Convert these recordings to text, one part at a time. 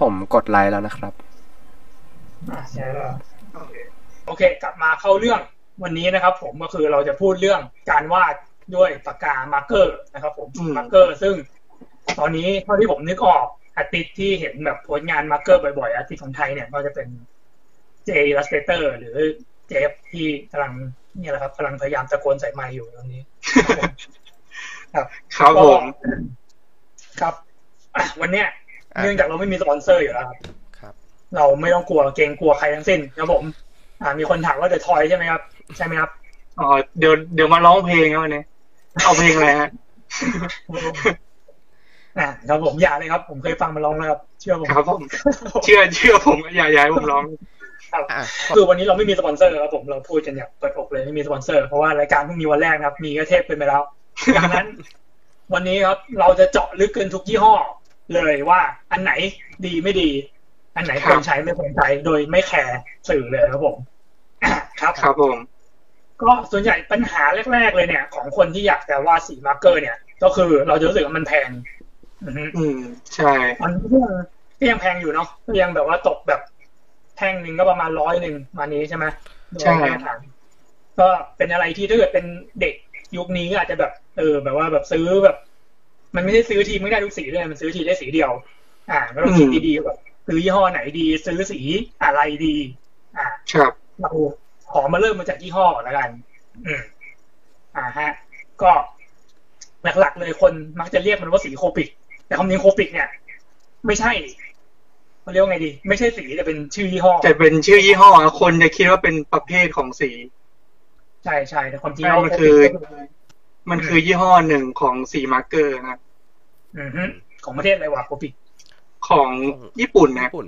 ผมกดไลค์แล้วนะครับอ่าใช่แล้วโอเคโอเค กลับมาเข้าเรื่องวันนี้นะครับ ผมก็คือเราจะพูดเรื่องการวาดด้วยปากกา marker นะครับ ผมอืม marker ซึ่ง ตอนนี้เท่าที่ผมนึกออก artist ที่เห็นแบบโพสต์งาน marker บ่อยๆ artist ของไทยเนี่ยก็จะเป็นเจ i l ัสเตอร์หรือเจฟที่กำลังเนี่ยแหละครับกำลังพยายามตะโกนใส่ไมค์อยู่ตรงนี้ ครับครับผมครับอะวันเนี้ยอะ เนื่องจากเราไม่มีสปอนเซอร์อยู่แล้วครับครับ เราไม่ต้องกลัวเกรงกลัวใครทั้งสิ้นครับผม อ่า มีคนถามว่าเดอะทอยใช่ไหมครับ ใช่ไหมครับอ๋อเดี๋ยวเดี๋ยวมาร้องเพลงครับวันนี้เอาเพลงอะไรฮะอ่าครับผมอย่าเลยครับ ผมเคยฟังมาร้องแล้วครับเชื่อผมครับผมเชื่อเชื่อผมอย่าอย่าให้ผมร้องครับอะคือวันนี้เราไม่มีสปอนเซอร์ครับผมเราพูดกันอย่างเปิดอกเลยไม่มีสปอนเซอร์เพราะว่ารายการเพิ่งมีวันแรกนะครับ มีก็เทพเป็นไปแล้วดังนั้น วันนี้ครับเราจะเจาะลึกกันทุกยี่ห้อ เลยว่าอันไหนดีไม่ดี อันไหนคครับวรใช้ไม่ควรใช้โดยไม่แคร์สื่อเลยครับผมครับครับผม ก็ส่วนใหญ่ปัญหาแรก ๆ เลยเนี่ย ของคนที่อยากจะวาดสีมาร์กเกอร์เนี่ย ก็คือเราจะรู้สึกว่ามันแพงอือฮึอืมใช่มันก็ยังก็ยังแพงอยู่เนาะก็ยังแบบว่าตกแบบแท่งหนึ่งก็ประมาณร้อยหนึ่งมานี้ใช่ไหมใช่โดยมาตรฐานก็เป็นอะไรที่ถ้าเกิดเป็นเด็กยุคนี้ก็อาจจะแบบ เออ แบบว่าแบบซื้อแบบ มันไม่ได้ซื้อทีไม่ได้ทุกสีเลยมันซื้อทีได้สีเดียว อ่าก็ต้องคิดดีๆแบบซื้อยี่ห้อไหนดี ซื้อสีอะไรดี อ่าครับเราขอมาเริ่มมาจากยี่ห้อก่อนแล้วกัน อืมอ่าฮะ ก็หลักๆเลยคนมักจะเรียกมันว่าสี Copic แต่ความจริง Copic เนี่ย ไม่ใช่เขาเรียกว่าไงดี ไม่ใช่สีแต่เป็นชื่อยี่ห้อแต่เป็นชื่อยี่ห้ออะคนจะคิดว่าเป็นประเภทของสี ใช่ใช่แต่ความจริงใช่แล้วมันคือโก็ มันคือยี่ห้อหนึ่งของสีมาร์กเกอร์นะอือฮึของประเทศอะไรวะ Copic ของญี่ปุ่นนะญี่ปุ่น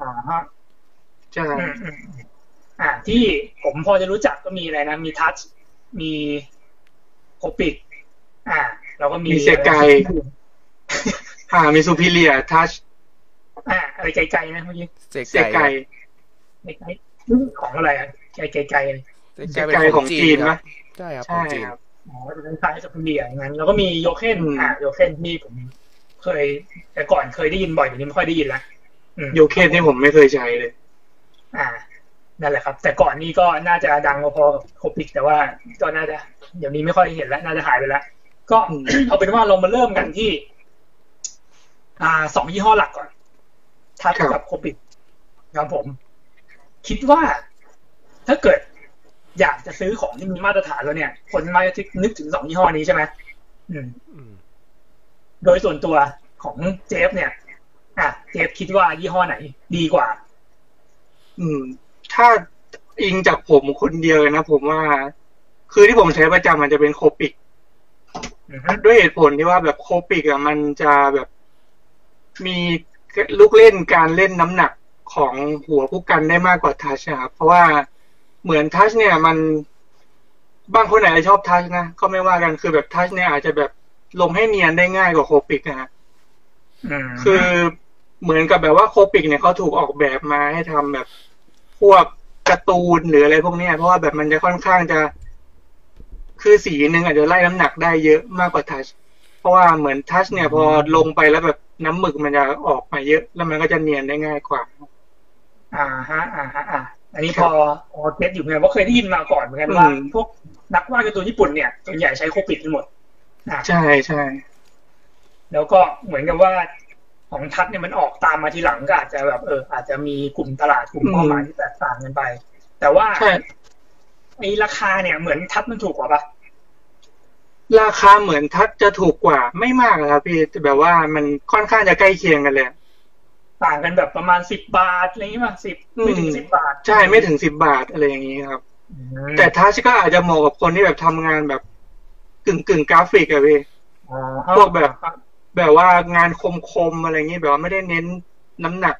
อ่าฮะใช่อืมอืมอ่า ที่ผมพอจะรู้จักก็มีอะไรนะ มี Touch มี Copic อ่า แล้วก็มีมี Sekaiอ่า มีซูพิเลียทัชอ่าอะไรไกลๆนะเมื่อกี้เซเซไกไก่ไกลๆของอะไรอะไกลๆไกลๆเซเซไก่เป็นไกขขอองงจีจีนนครัปะบใช่ครับขอใช่งจีนครับ อ๋อจะเป็นคล้ายจากอินเดียอย่างนั้น แล้วก็มีโยเคนอ่าโยเคนที่ผมเคย แต่ก่อนเคยได้ยินบ่อยเดี๋ยวนี้ไม่ค่อยได้ยินละโยเคนที่ผมไม่เคยใช้เลย อ่า นั่นแหละครับ แต่ก่อนนี้ก็น่าจะดังพอๆกับโคปิก แต่ว่าก็น่าจะ เดี๋ยวนี้ไม่ค่อยเห็นแล้ว น่าจะหายไปแล้วก็เอาเป็นว่าเรามาเริ่มกันที่ อ่าสองยี่ห้อหลักก่อนทัชกับโคปิกครับผม คิดว่าถ้าเกิด อยากจะซื้อของที่มีมาตรฐานแล้วเนี่ย คนมาจะนึกถึงสองยี่ห้อนี้ใช่ไหมอืมอืมโดยส่วนตัวของเจฟ เนี่ย อะ เจฟคิดว่ายี่ห้อไหน ดีกว่า อืม ถ้าอิงจากผมคนเดียวเลยนะผมว่า คือที่ผมใช้ประจำมันจะเป็น Copic อือฮึด้วยเหตุผลที่ว่าแบบ Copic อะมันจะแบบมีลูกเล่นการเล่นน้ำหนักของหัวพู่กันได้มากกว่า Touch นะครับเพราะว่า เหมือน Touch เนี่ย มันบางคนอาจจะชอบ Touch นะก็ไม่ว่ากันคือแบบ Touch เนี่ยอาจจะแบบลงให้เนียนได้ง่ายกว่า Copic นะฮะอืมคือเหมือนกับแบบว่า Copic เนี่ยเขาถูกออกแบบมาให้ทำแบบพวกการ์ตูนหรืออะไรพวกเนี้ยเพราะว่าแบบมันจะค่อนข้างจะ คือสีหนึ่งอาจจะไล่น้ำหนักได้เยอะมากกว่า Touch เพราะว่าเหมือน Touch เนี่ยพอลงไปแล้วแบบน้ำหมึกมันจะออกมาเยอะ แล้วมันก็จะเนียนได้ง่ายกว่า อ่าฮะอ่าฮะอ่า อันนี้ครับพอ get อยู่เหมือนกันว่าเคยได้ยินมาก่อนเหมือนกันว่าอืมพวกนักวาดการ์ตูนญี่ปุ่นเนี่ยส่วนใหญ่ใช้ Copic กันหมดอ่าใช่ใช่แล้วก็เหมือนกับว่าของทัดเนี่ยมันออกตามมาทีหลังก็อาจจะแบบเอออาจจะมีกลุ่มตลาดกลุ่มเป้าหมายที่แตกต่างกันไป แต่ว่าใช่ไอ้ราคาเนี่ยเหมือนทัดมันถูกกว่าปะราคาเหมือนทัชจะถูกกว่าไม่มากนะครับพี่แต่แบบว่ามันค่อนข้างจะใกล้เคียงกันเลย ต่างกันแบบประมาณสิบบาทอะไรอย่างงี้ป่ะสิบไม่ถึงอืมสิบบาท ใช่ไม่ถึงสิบบาทอะไรอย่างนี้ครับอืมแต่ Touch ก็อาจจะเหมาะกับคนที่แบบทำงานแบบกึ่งกึ่งกราฟิกอะพี่อ๋อพวกแบบ แบบว่างานคมๆอะไรอย่างนี้แบบว่าไม่ได้เน้นน้ำหนัก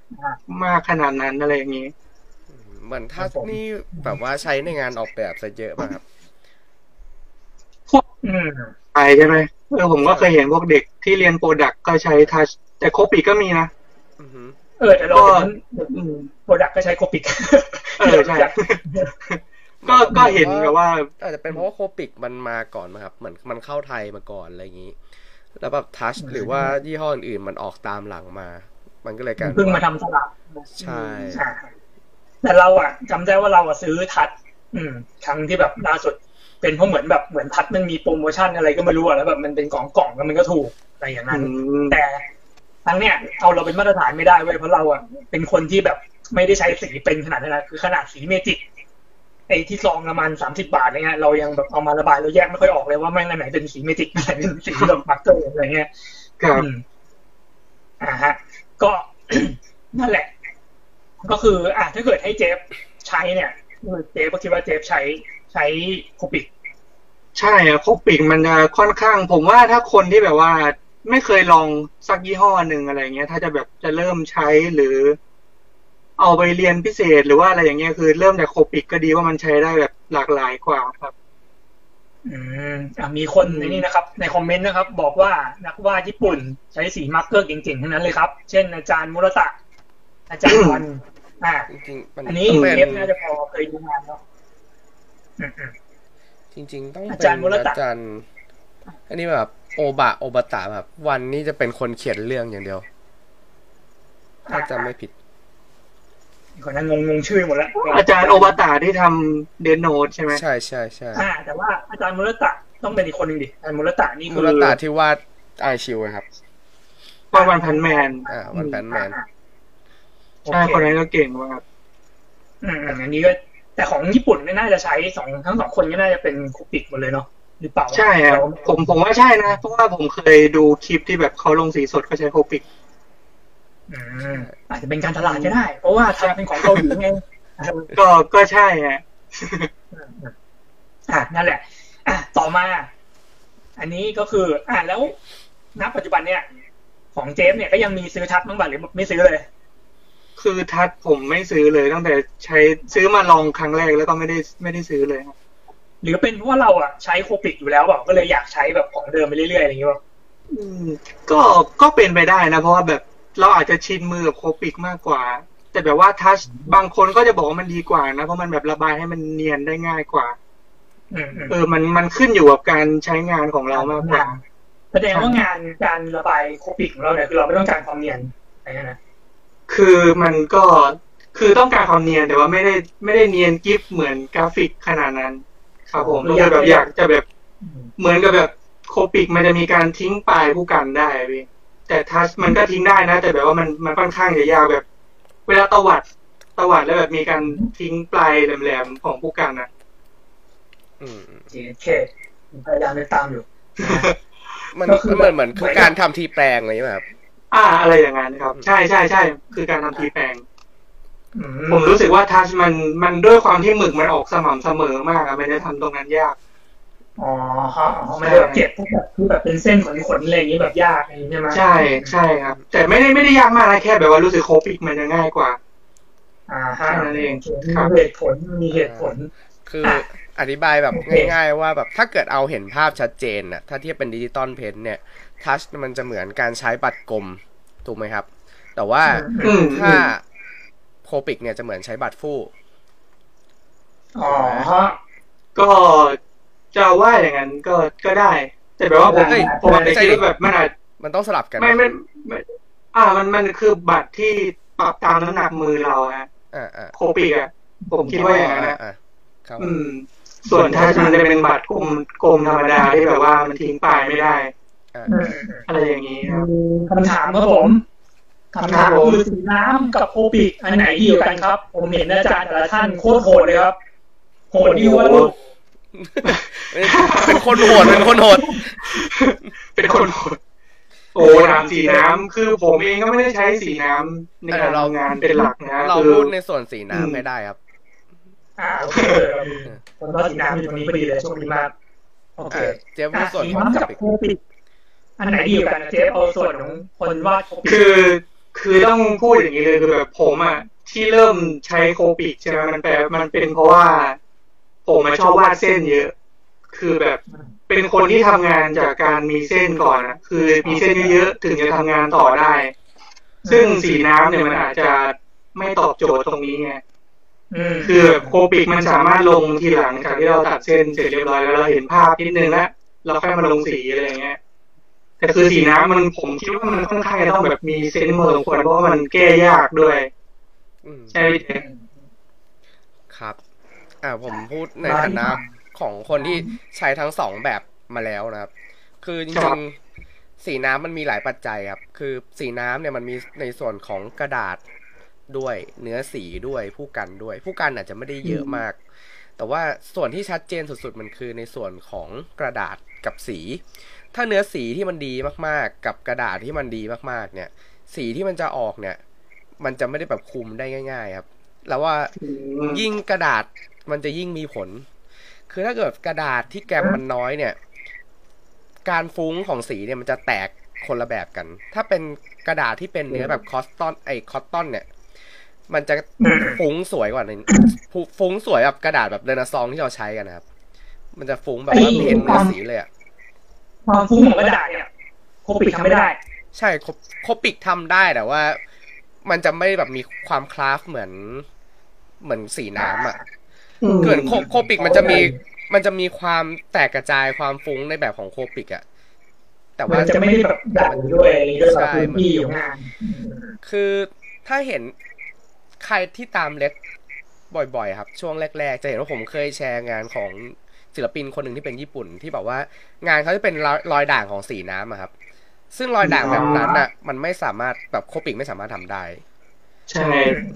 มากขนาดนั้นอะไรอย่างนี้ เหมือนถ้านี่แบบว่าใช้ในงานออกแบบซะเยอะป่ะครับอืมไปใช่ไหมเออผมก็เคยเห็นพวกเด็กที่เรียน product ก็ใช้ Touch แต่ Copic ก็มีนะอือฮึ เออแต่เราก็เห็นอืม product ก็ใช้ Copic เออใช่ก็ก็เห็นแบบว่าอาจจะเป็นเพราะว่า Copic มันมาก่อนมั้งครับเหมือนมันเข้าไทยมาก่อนอะไรอย่างนี้ แล้วแบบ Touch หรือว่ายี่ห้ออื่นๆมันออกตามหลังมา มันก็เลยกลายเพิ่งมาทำสลับใช่อ่าแต่เราอะจำได้ว่าเราอะซื้อ Touch อืมครั้งที่แบบล่าสุด เป็นเพราะเหมือนแบบเหมือน Touch มันมีโปรโมชั่นอะไรก็ไม่รู้อะแล้วแบบมันเป็นกล่องกล่องแล้วมันก็ถูกอะไรอย่างนั้นอืมแต่ ครั้งเนี้ยเอาเราเป็นมาตรฐานไม่ได้เว้ยเพราะเราอะเป็นคนที่แบบไม่ได้ใช้สีเป็นขนาดนั้นนะคือขนาดสีเมจิกไอ้ที่ซองประมาณสามสิบาทอะไรเงี้ยเรายังแบบเอามาระบายเราแยกไม่ค่อยออกเลยว่าแม่งอันไหนเป็นสีเมจิกอันไหนเป็นสีแบบมาร์กเกอร์อะไรเงี้ยครับอืมอ่าฮะ ก็นั่นแหละ ก็คือ อ่าถ้าเกิดให้เจฟใช้เนี่ยเจฟก็คิดว่าเจฟใช้ใช้ Copicใช่อะ Copic มันจะค่อนข้าง ผมว่าถ้าคนที่แบบว่า ไม่เคยลองสักยี่ห้อหนึ่งอะไรเงี้ย ถ้าจะแบบจะเริ่มใช้หรือ เอาไปเรียนพิเศษหรือว่าอะไรอย่างเงี้ยคือเริ่มจาก Copic ก็ดีว่ามันใช้ได้แบบหลากหลายกว่าครับ อืมอะมีคนในนี้นะครับ ในคอมเมนต์นะครับ บอกว่านักวาดญี่ปุ่นใช้สีมาร์กเกอร์เก่งๆทั้งนั้นเลยครับ เช่น อาจารย์มุราตะ อาจารย์วันอ่าจริงๆมันอันนี้ต้องเป็นเทปน่าจะพอเคยดูงานเนาะอืมอืมจริง ๆ ต้องอาเป็นจารย์มุรตะอาจารย์ อันนี้แบบโอ บะโอบะตะแบบ วันนี้จะเป็นคนเขียนเรื่องอย่างเดียว ถ้าจำไม่ผิดคนนั้นงงงงชื่อหมดแล้ว อาจารย์โอบาตาที่ทำเดนโนดใช่ไหมใช่ใช่ใช่อ่าแต่ว่าอาจารย์มุรตะต้องเป็นอีกคนหนึ่งดิอาจารย์มุรตะนี่มุคือรตะที่วาดไอชิวนะครับว่าวันพันแมนอ่าวันแบทแมนอ่าใช่โอเคคนนั้นก็เก่งมากอืมอืมอันนี้ก็แต่ของญี่ปุ่นไม่น่าจะใช้สองทั้งสองคนก็น่าจะเป็นคูปิกหมดเลยเนาะ หรือเปล่าใช่ครับผมผมว่าใช่นะ เพราะว่าผมเคยดูคลิปที่แบบเขาลงสีสดก็ใช้โคปิกอืมอาจจะเป็นการตลาดก็ได้ เพราะว่าทำเป็นของเกาหลีไงก็ก็ใช่ฮะอะนั่นแหละ อะต่อมา อันนี้ก็คือ อะแล้วณปัจจุบันเนี่ย ของเจฟเนี่ยก็ยังมีซื้อทัดบ้างบ่าหรือไม่ซื้อเลย คือทัดผมไม่ซื้อเลยตั้งแต่ใช้ซื้อมาลองครั้งแรกแล้วก็ไม่ได้ไม่ได้ซื้อเลยครับ หรือเป็นเพราะว่าเราอะใช้โคปิกอยู่แล้วเปล่าก็เลยอยากใช้แบบของเดิมไปเรื่อยๆอะไรอย่างเงี้ยเปล่าอืมก็ก็เป็นไปได้นะเพราะว่าแบบเราอาจจะชินมือกับโคปิกมากกว่า แต่แบบว่าทัชบางคนก็จะบอกว่ามันดีกว่านะเพราะมันแบบระบายให้มันเนียนได้ง่ายกว่าอืมอืมเออมันมันขึ้นอยู่กับการใช้งานของเรามากกว่าแสดงว่างานการระบาย Copic ของเราเนี่ยคือเราไม่ต้องการความเนียนอะไรเงี้ยนะคือมันก็คือต้องการความเนียนแต่ว่าไม่ได้ไม่ได้เนียนกริบเหมือนกราฟิกขนาดนั้น ครับผมก็เลยแบบอยากจะแบบอืมเหมือนกับแบบ Copic มันจะมีการทิ้งปลายพู่กันได้พี่แต่ Touch มันก็ทิ้งได้นะ แต่แบบว่ามันมันค่อนข้างจะยากแบบ เวลาตวัดตวัดแล้วแบบมีการทิ้งปลายแหลมๆของผู้กันนะอืมโอเคโอเคผมพยายามไปตามอยู่ มันก็คือเหมือนเหมือนเหมืคืออนการทำทีแปลงอะไรอย่างเงี้ยครับอ่า อะไรอย่างนั้นครับ ใช่ใช่ใช่คือการทำทีแปลงอื ผมรู้สึกว่าทัชมันมันด้วยความที่หมึกมันออกสม่ำเสมอมากอะมันจะทำตรงนั้นยาก อ๋อฮะอ๋อไม่ได้แบบเจ็บพวกแบบคือแบบเป็นเส้นขนขนๆอะไรอย่างงี้แบบยากอย่างงี้ใช่ไหมใช่ใช่ครับ แต่ไม่ได้ไม่ได้ยากมากนะแค่แบบว่ารู้สึก Copic มันจะง่ายกว่า อ่าฮะแค่นั้นเองโอเคครับมีเหตุผลมีเหตุผล คืออะอธิบายแบบโอเคง่ายๆว่าแบบถ้าเกิดเอาเห็นภาพชัดเจนน่ะถ้าเทียบเป็น digital paint เนี่ย Touch มันจะเหมือนการใช้บัตรกลมถูกไหมครับ แต่ว่าอืมถ้าอืม Copic เนี่ยจะเหมือนใช้บัตรฟู่อ๋อฮะก็จะว่าอย่างนั้นก็ก็ได้ แต่แบบว่าผมเฮ้ยผมอาจจะคิดว่าแบบมันอาจมันต้องสลับกันไม่ไม่ไม่อ่ามันมันคือบัตรที่ปรับตามน้ำหนักมือเราฮะอ่าอ่าโคปิกอะผมคิดว่าอย่างนั้นนะอ่าครับอืม ส่วนทัชมันจะเป็นบัตรกลมกลมธรรมดาที่แบบว่ามันทิ้งปลายไม่ได้อ่าอืมอะไรอย่างนี้ครับคำถามครับผม คำถามคือสีน้ำกับโคปิกอันไหนดีกว่ากันครับ ผมเห็นอาจารย์แต่ละท่านโคตรโหดเลยครับโหดดีวะลูกเป็นคนโหดเป็นคนโหดเป็นคนโหดโอ้ถามสีน้ำคือผมเองก็ไม่ได้ใช้สีน้ำในการทำงานเป็นหลักนะเราคือพูดในส่วนสีอืมน้ำให้ได้ครับอ่าโอเคคนว่าสีน้ำอยู่ตรงนี้พอดีเลยโชคดีมากโอเคอ่าเจฟพูอะดส่วนสีของน้ำโคกับปิกโคปิกอันไหนดีกว่ากันนะเจ๊เอาส่วนของคนวาดโคปิกคือ คือต้องพูดอย่างนี้เลยคือแบบผมอะที่เริ่มใช้โคปิกใช่ไหมมันแปลมันเป็นเพราะว่า ผมมาชอบวาดเส้นเยอะ คือแบบเป็นคนที่ทำงานจากการมีเส้นก่อนอะคือมีเส้นเยอะๆถึงจะทำงานต่อได้ ซึ่งสีน้ำเนี่ยมันอาจจะไม่ตอบโจทย์ตรงนี้ไงอืมคือแบบโคปิกมันสามารถลงทีหลังจากที่เราตัดเส้นเสร็จเรียบร้อยแล้วเราเห็นภาพนิดนึงแล้วเราค่อยมาลงสีอะไรอย่างเงี้ย แต่คือสีน้ำมันผมคิดว่ามันค่อนข้างจะต้องแบบมีเซนส์พอสมควรเพราะว่ามันแก้ยากด้วยอืมใช่ไหมพี่เจครับ อ่าผมพูดในฐานะของคนที่ใช้ทั้งสองแบบมาแล้วนะครับ คือจครัริบงๆสีน้ำมันมีหลายปัจจัยครับ คือสีน้ำเนี่ยมันมีในส่วนของกระดาษด้วย เนื้อสีด้วยผู้กันด้วย ผู้กันอาจจะไม่ได้เยอะมาก แต่ว่าส่วนที่ชัดเจนสุดๆมันคือในส่วนของกระดาษกับสี ถ้าเนื้อสีที่มันดีมากๆ กับกระดาษที่มันดีมากๆ เนี่ย สีที่มันจะออกเนี่ย มันจะไม่ได้แบบคุมได้ง่าย ๆ ครับ แล้วว่ายิ่งกระดาษมันจะยิ่งมีผล คือถ้าเกิดกระดาษที่แกรมมันน้อยเนี่ย การฟุ้งของสีเนี่ยมันจะแตกคนละแบบกัน ถ้าเป็นกระดาษที่เป็นเนื้อแบบคอสตอนไอคอตตอนเนี่ย มันจะฟุ้งสวยกว่าในฟุ้งสวยแบบกระดาษแบบเรนซองที่เราใช้กันนะครับ มันจะฟุ้งแบบว่าไม่เห็นเนื้อสีเลยอะ ความฟุ้งของกระดาษเนี่ย Copic ทำไม่ได้ ใช่โค Copic ทำได้แต่ว่า มันจะไม่แบบมีความ craft เหมือนเหมือนสีน้ำอะเกิดโค Copic มันจะมีมันจะมีความแตกกระจายความฟุ้งในแบบของ Copic อะแต่มัว่านจะไม่ได้แบบใหญ่ด้วยอะไรด้วยแบบใช่พื้นที่ของงานคือถ้าเห็นใครที่ตามเล็กบ่อยๆ ครับ ช่วงแรก ๆ จะเห็นว่าผมเคยแชร์งานของ ศิลปินคนหนึ่งที่เป็นญี่ปุ่นที่บอกว่า งานเขาจะเป็นรอยรอยด่างของสีน้ำอะครับ ซึ่งรอยด่างแบบนั้นอะมันไม่สามารถแบบ Copic ไม่สามารถทำได้ ใช่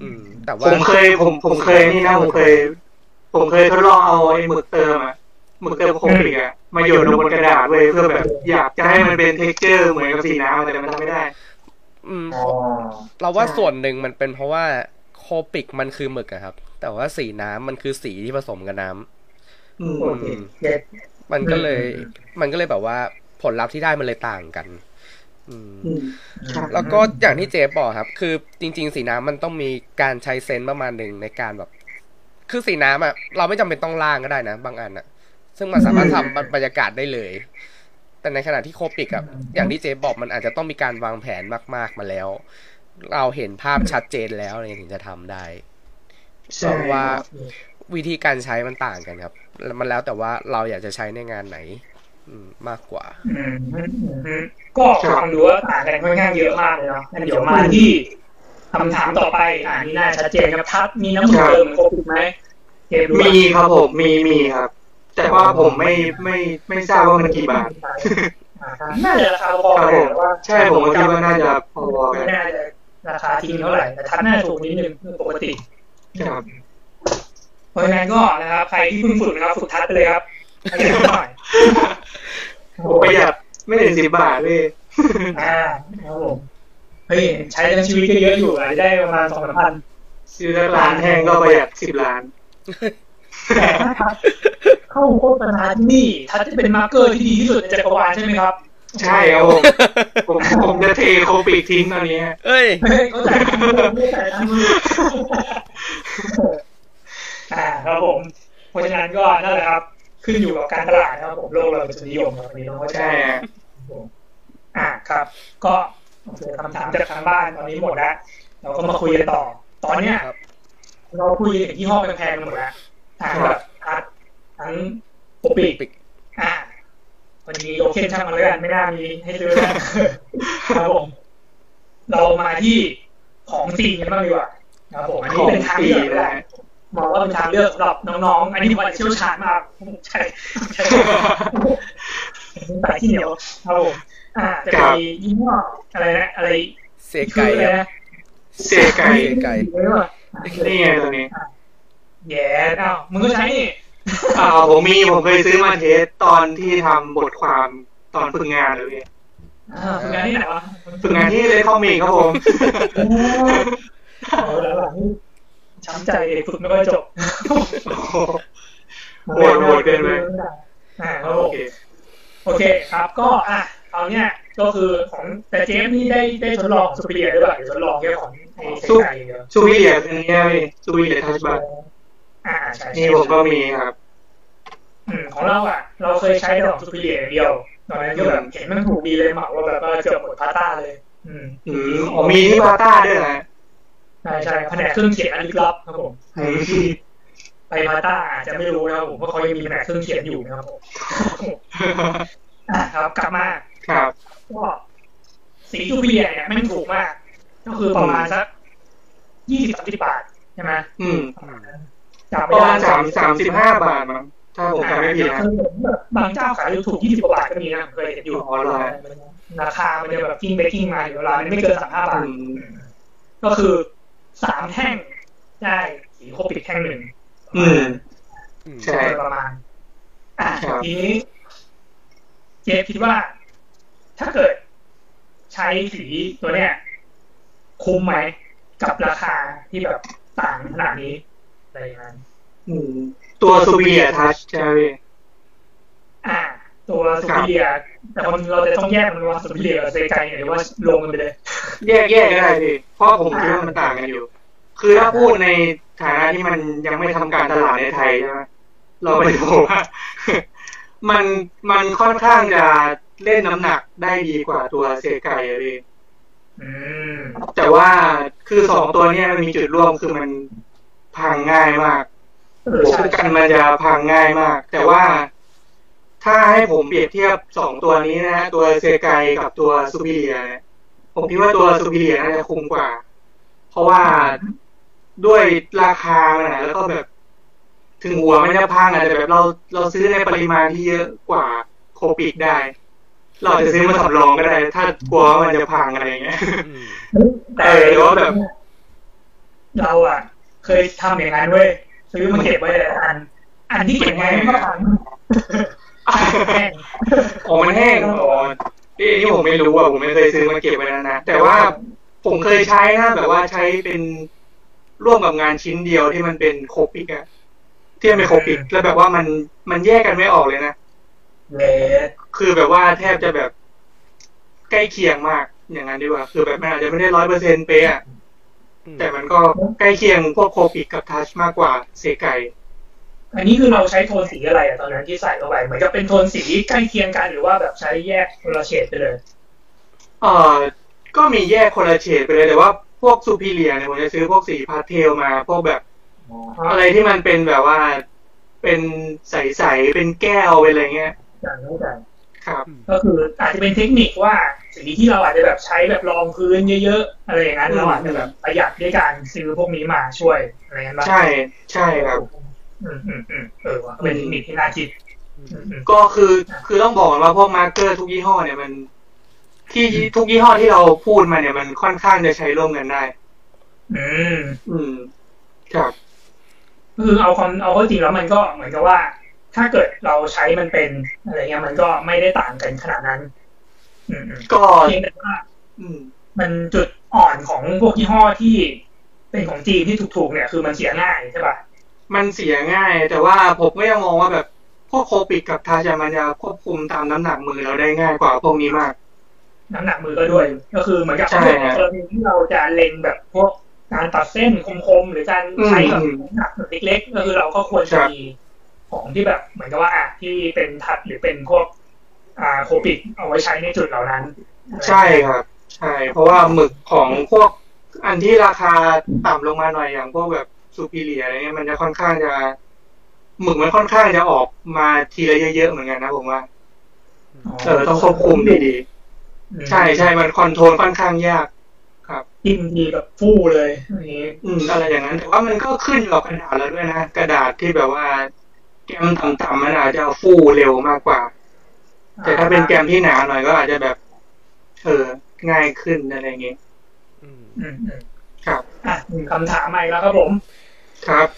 อืมแต่ผว่ามเคยผมผมเคยนี่นะผมเคย ผมเคยทดลองเอาไอ้หมึกเติมอะหมึกเติม Copic อะมาโยนลงบนกระดาษเว้ยเพื่อแบบอยากจะให้มันเป็น texture เหมือนกับสีน้ำแต่มันทำไม่ได้อืมอ๋อเราว่าใช่ส่วนหนึ่งมันเป็นเพราะว่าโคปิกมันคือหมึกอะครับ แต่ว่าสีน้ำมันคือสีที่ผสมกับน้ำอืม โอเคเก็ตมันก็เลยอืมมันก็เลยแบบว่าผลลัพธ์ที่ได้มันเลยต่างกันอืมอืมแล้วก็อย่างที่เจฟบอกครับ คือจริง ๆ สีน้ำมันต้องมีการใช้เซนส์ประมาณหนึ่งในการแบบ คือสีน้ำอะเราไม่จำเป็นต้องล่างก็ได้นะบางอันอะซึ่งมันสามารถทำบรรยากาศได้เลย แต่ในขณะที่โคปิกอะอย่างที่เจฟบอกมันอาจจะต้องมีการวางแผนมาก ๆมาแล้ว เราเห็นภาพชัดเจนแล้วอะไรถึงจะทำได้ใช่เพราะว่า วิธีการใช้มันต่างกันครับแล้วมันแล้วแต่ว่าเราอยากจะใช้ในงานไหนอืมมากกว่าอืมอืมอืมก็ฟังดูว่าต่างกันค่อนข้างเยอะมากเลยเนาะงั้นเดี๋ยวมาที่คำถามต่อไป อ่านี่น่าชัดเจนครับทัดมีน้ำมันเติมโคปิดไหมเกมรู้ปะมีครับผมมีมีครับ แต่ว่าผมไม่ไม่ไม่ทราบว่ามันกี่บาทอ่าครับน่าจะราคาพอครับๆผกันมแต่ว่าใช่ผมก็คิดว่าน่าจะพอๆกัไม่นน่าจะราคาทิ้งเท่าไหร่แต่ทัดน่าจะถูกนิดนึงปกติครับ เพราะฉะนั้นก็นะครับใครที่เพิ่งฝึกนะครับฝึกทัดไปเลยครับประหยัดหน่อยผมประหยัดไม่ถึงสิบบาทเลยอ่าครับผมเฮ้ยใช้ทั้งชีวิตก็เยอะอยู่อาจจะได้ประมาณสองสามพันซื้อแล้วร้านแห้งก็ประหยัดสิบล้านแต่ถ้า Touch เข้าโฆษณาที่นี่ Touch จะเป็น marker ที่ดีที่สุดในจักรวาลใช่ไหมครับใช่ครับผมผมผมจะเท Copic ทิ้งตอนนี้เอ้ยเฮ้ยเขาจ่ายตังค์มือไม่จ่ายตังค์มือ อ่าครับผมเพราะฉะนั้นก็นั่นแหละครับ ขึ้นอยู่กับการตลาดนะครับผมโลกเราเป็นทุนนิยมครับวันนี้ต้องเข้าใจใช่ฮะอ่าครับ ก็โอเคคำถามจากทางบ้านตอนนี้หมดแล้วเราก็มาคุยกันต่อ ตอนเนี้ยครับเราคุยถึงยี่ห้อแพงๆกันหมดแล้วทั้งแบบอาร์ตทั้งโอปิกปิกอ่าวันนี้โอเคช่างมันแล้วกันไม่น่ามีให้ซื้อแล้วครับผมเรามาที่ของจริงกันบ้างดีกว่าครับผมอันนี้เป็นทางเลือกแล้วกัน มองว่าเป็นทางเลือกสำหรับน้องๆ อันนี้ผมอาจจะเชี่ยวชาญมากใช่ใช่สายที่เหนียวครับผมอ่าจะมียี่ห้ออะไรนะอะไรเซไก่ชื่ออะไรครับนะเซไก่เซไก่นี่ไงตัวนี้แย่อ้าวมึงก็ใช้นี่อ่าผมมีผมเคยซื้อมาเทสตอนที่ทำบทความตอนฝึกงานเลยอ่าฝึกงานที่ไหนวะฝึกงานที่เลยคอมิกครับผม ช้ำใจเด็กฝึกไม่ค่อยจบโอ้โหโหดโหดเกินไปอ่าครับผโอมเค โอเคครับ ก็อะเอาเนี้ยก็คือของแต่เจฟนี่ได้ได้ทดลองสุปีเรียด้วยป่ะหรือทดลองแค่ของไอ้เซกายอย่างเดียวซูวิเลียอันนี้พี่ซูวิเลียทัชบัตอ่าใช่นี่ใช่ผมก็มีครับ อืมของเราอะ เราเคยใช้แต่ของสุปีเรียอย่างเดียวตอนนั้นก็แบบเห็นมันถูกดีเลยเหมาว่าแบบว่าเกือบหมดพาต้าเลยอืมอืมอ๋อมีที่พาต้าด้วยนะ ใช่ใช่แผนกเครื่องเขียนอันลึกลับครับผมใครที่ไปพาต้าอาจจะไม่รู้นะครับผมเพราะเขายังมีแผนกเครื่องเขียนอยู่นะครับผมอะครับกลับมาครับก็สีจูเปียเนี่ยไม่ถูกมาก ก็คือประมาณสักยี่สิบสามสิบบาทใช่ไหมอืมจำปไม่ระได้มาณสามสามสิบห้าบาทมั้งถ้าผมจำไม่ผิดนะคือแบบบางเจ้าขายถูกยี่สิบกว่าบาทก็มีนะผมเคยเห็นอยู่อ๋อเหรอราคามันจะแบบกิ้งไปกิ้งมาอยู่เวลาไม่เกินสามห้าบาทอืมก็คือ สามแท่งได้สีโคปิดแท่งหนึ่งอืมอืมใช่โดยประมาณ อ่าครับทีนี้เจฟคิดว่า ถ้าเกิดใช้สีตัวเนี้ยคุ้มไหมกับราคาที่แบบต่างขนาดนี้อะไรอย่างนั้นอืมตัวซูเปียทัชใช่ไหมพี่อ่า ตัวสุพิเลียแต่คนเราจะต้องแยกมันว่าสุพิเลียกับเซไกหรือว่าลงกันไปเลย แยกแยกก็ได้พี่เพราะผมคิดว่ามันต่างกันอยู่ คือถ้าพูดในฐานะที่มันยังไม่ทำการตลาดในไทยใช่ไหมเราไปดูว่ามันมันค่อนข้างจะเล่นน้ำหนักได้ดีกว่าตัวเซไกอะพี่อืมแต่ว่าคือสองตัวเนี้ยมันมีจุดร่วมคือมันพังง่ายมากเออโอ้ใช่กันมันจะพังง่ายมาก แต่ว่า ถ้าให้ผมเปรียบเทียบสองตัวนี้นะฮะตัวเซไกกับตัว Superior เนี่ยผมคิดว่าตัว Superior น่าจะคุ้มกว่า เพราะว่าด้วยราคามันอะแล้วก็แบบ ถึงหัวมันจะพังอะแต่แบบเราเราซื้อในปริมาณที่เยอะกว่า Copic ได้ เราอาจจะซื้อมาสำรองก็ได้ ถ้ากลัวว่ามันจะพังอะไรอย่างเงี้ยอืมแต่เออหรือว่าแบบ เราอะ เคยทำอย่างนั้นเว้ยซื้อมาเก็บไว้แต่ละอัน อันที่เก็บไว้มันก็พัง แห้งอ๋อมันแห้งอ๋อนี่นี่ผมไม่รู้อะผมไม่เคยซื้อมาเก็บไว้นานนะแต่ว่าผมเคยใช้นะแบบว่าใช้เป็นร่วมกับงานชิ้นเดียวที่มันเป็นโคปิกอะที่มันเป็นโคปิกแล้วแบบว่ามันมันแยกกันไม่ออกเลยนะเลสคือแบบว่าแทบจะแบบใกล้เคียงมากอย่างนั้นดีกว่า คือแบบมันอาจจะไม่ได้ร้อยเปอร์เซ็นต์เป๊ะอะอืมแต่มันก็ใกล้เคียงพวก Copic กับ Touch มากกว่าเซไก อันนี้คือเราใช้โทนสีอะไรอะตอนนั้นที่ใส่เข้าไปเหมือนกับเป็นโทนสีใกล้เคียงกันหรือว่าแบบใช้แยกคนละเฉดไปเลยเอ่อก็มีแยกคนละเฉดไปเลยแต่ว่าพวก Superior เนี่ยผมจะซื้อพวกสีพาสเทลมา พวกแบบอะไรที่มันเป็นแบบว่าเป็นใสๆเป็นแก้วเป็นอะไรเงี้ยอย่างนี้กันครับก็คืออาจจะเป็นเทคนิคว่าสีที่เราอาจจะแบบใช้แบบรองพื้นเยอะๆอะไรอย่างนั้นอืมเราอาจจะแบบประหยัดด้วยการซื้อพวกนี้มาช่วยอะไรอย่างนั้นบ้างใช่ใช่ครับอืมอืมอืม เออว่ะเป็นเทคนิคที่น่าคิดอืมอืมก็คือคือต้องบอกก่อนว่าพวก marker ทุกยี่ห้อเนี่ยมัน ที่ทุกยี่ห้อที่เราพูดมาเนี่ยมันค่อนข้างจะใช้ร่วมกันได้ อืมอืมครับคือเอาความเอาเข้าจริงแล้วมันก็เหมือนกับว่า ถ้าเกิดเราใช้มันเป็นอะไรเงี้ยมันก็ไม่ได้ต่างกันขนาดนั้นอืมอืมก็เพียงแต่ว่าอืมมันจุดอ่อนของพวกยี่ห้อที่เป็นของจีนที่ถูกๆเนี่ย คือมันเสียง่ายใช่ป่ะ มันเสียง่าย แต่ว่าผมก็ยังมองว่าแบบพวกโคปิกกับทาจามันจะควบคุมตามน้ำหนักมือเราได้ง่ายกว่าพวกนี้มาก น้ำหนักมือก็ด้วย ก็คือเหมือนกับใช่พวกฮะกรณีที่เราจะเล็งแบบพวกการตัดเส้นคมๆหรือการใช้แบบอืมน้ำหนักเล็กๆก็คือเราก็ควรจะครับมีของที่แบบเหมือนกับว่าอะที่เป็นทัดหรือเป็นพวก อ่าโคปิกเอาไว้ใช้ในจุดเหล่านั้น ใช่ครับ ใช่ เพราะว่าหมึกของพวกอันที่ราคาต่ำลงมาหน่อยอย่างพวกแบบ ซูพิเลียอะไรเงี้ยมันจะค่อนข้างจะหมึกมันค่อนข้างจะออกมาทีละเยอะๆเหมือนกันนะผมว่าเออต้องควบคุมดีอืมๆใช่ใช่มัน control ค่อนข้างยากจิ้มทีแบบฟู่เลยอย่างนี้อืมอะไรอย่างนั้นแต่ว่ามันก็ขึ้นกับกระดาษแล้วด้วยนะกระดาษที่แบบว่าแกรมต่ำๆมันอาจจะฟูเร็วมากกว่า แต่ถ้าเป็นแกรมที่หนาหน่อยก็อาจจะแบบเออง่ายขึ้นอะไรอย่างเงี้ยอืมอืมอืมครับอะมีคำถามใหม่แล้วครับผม ครับ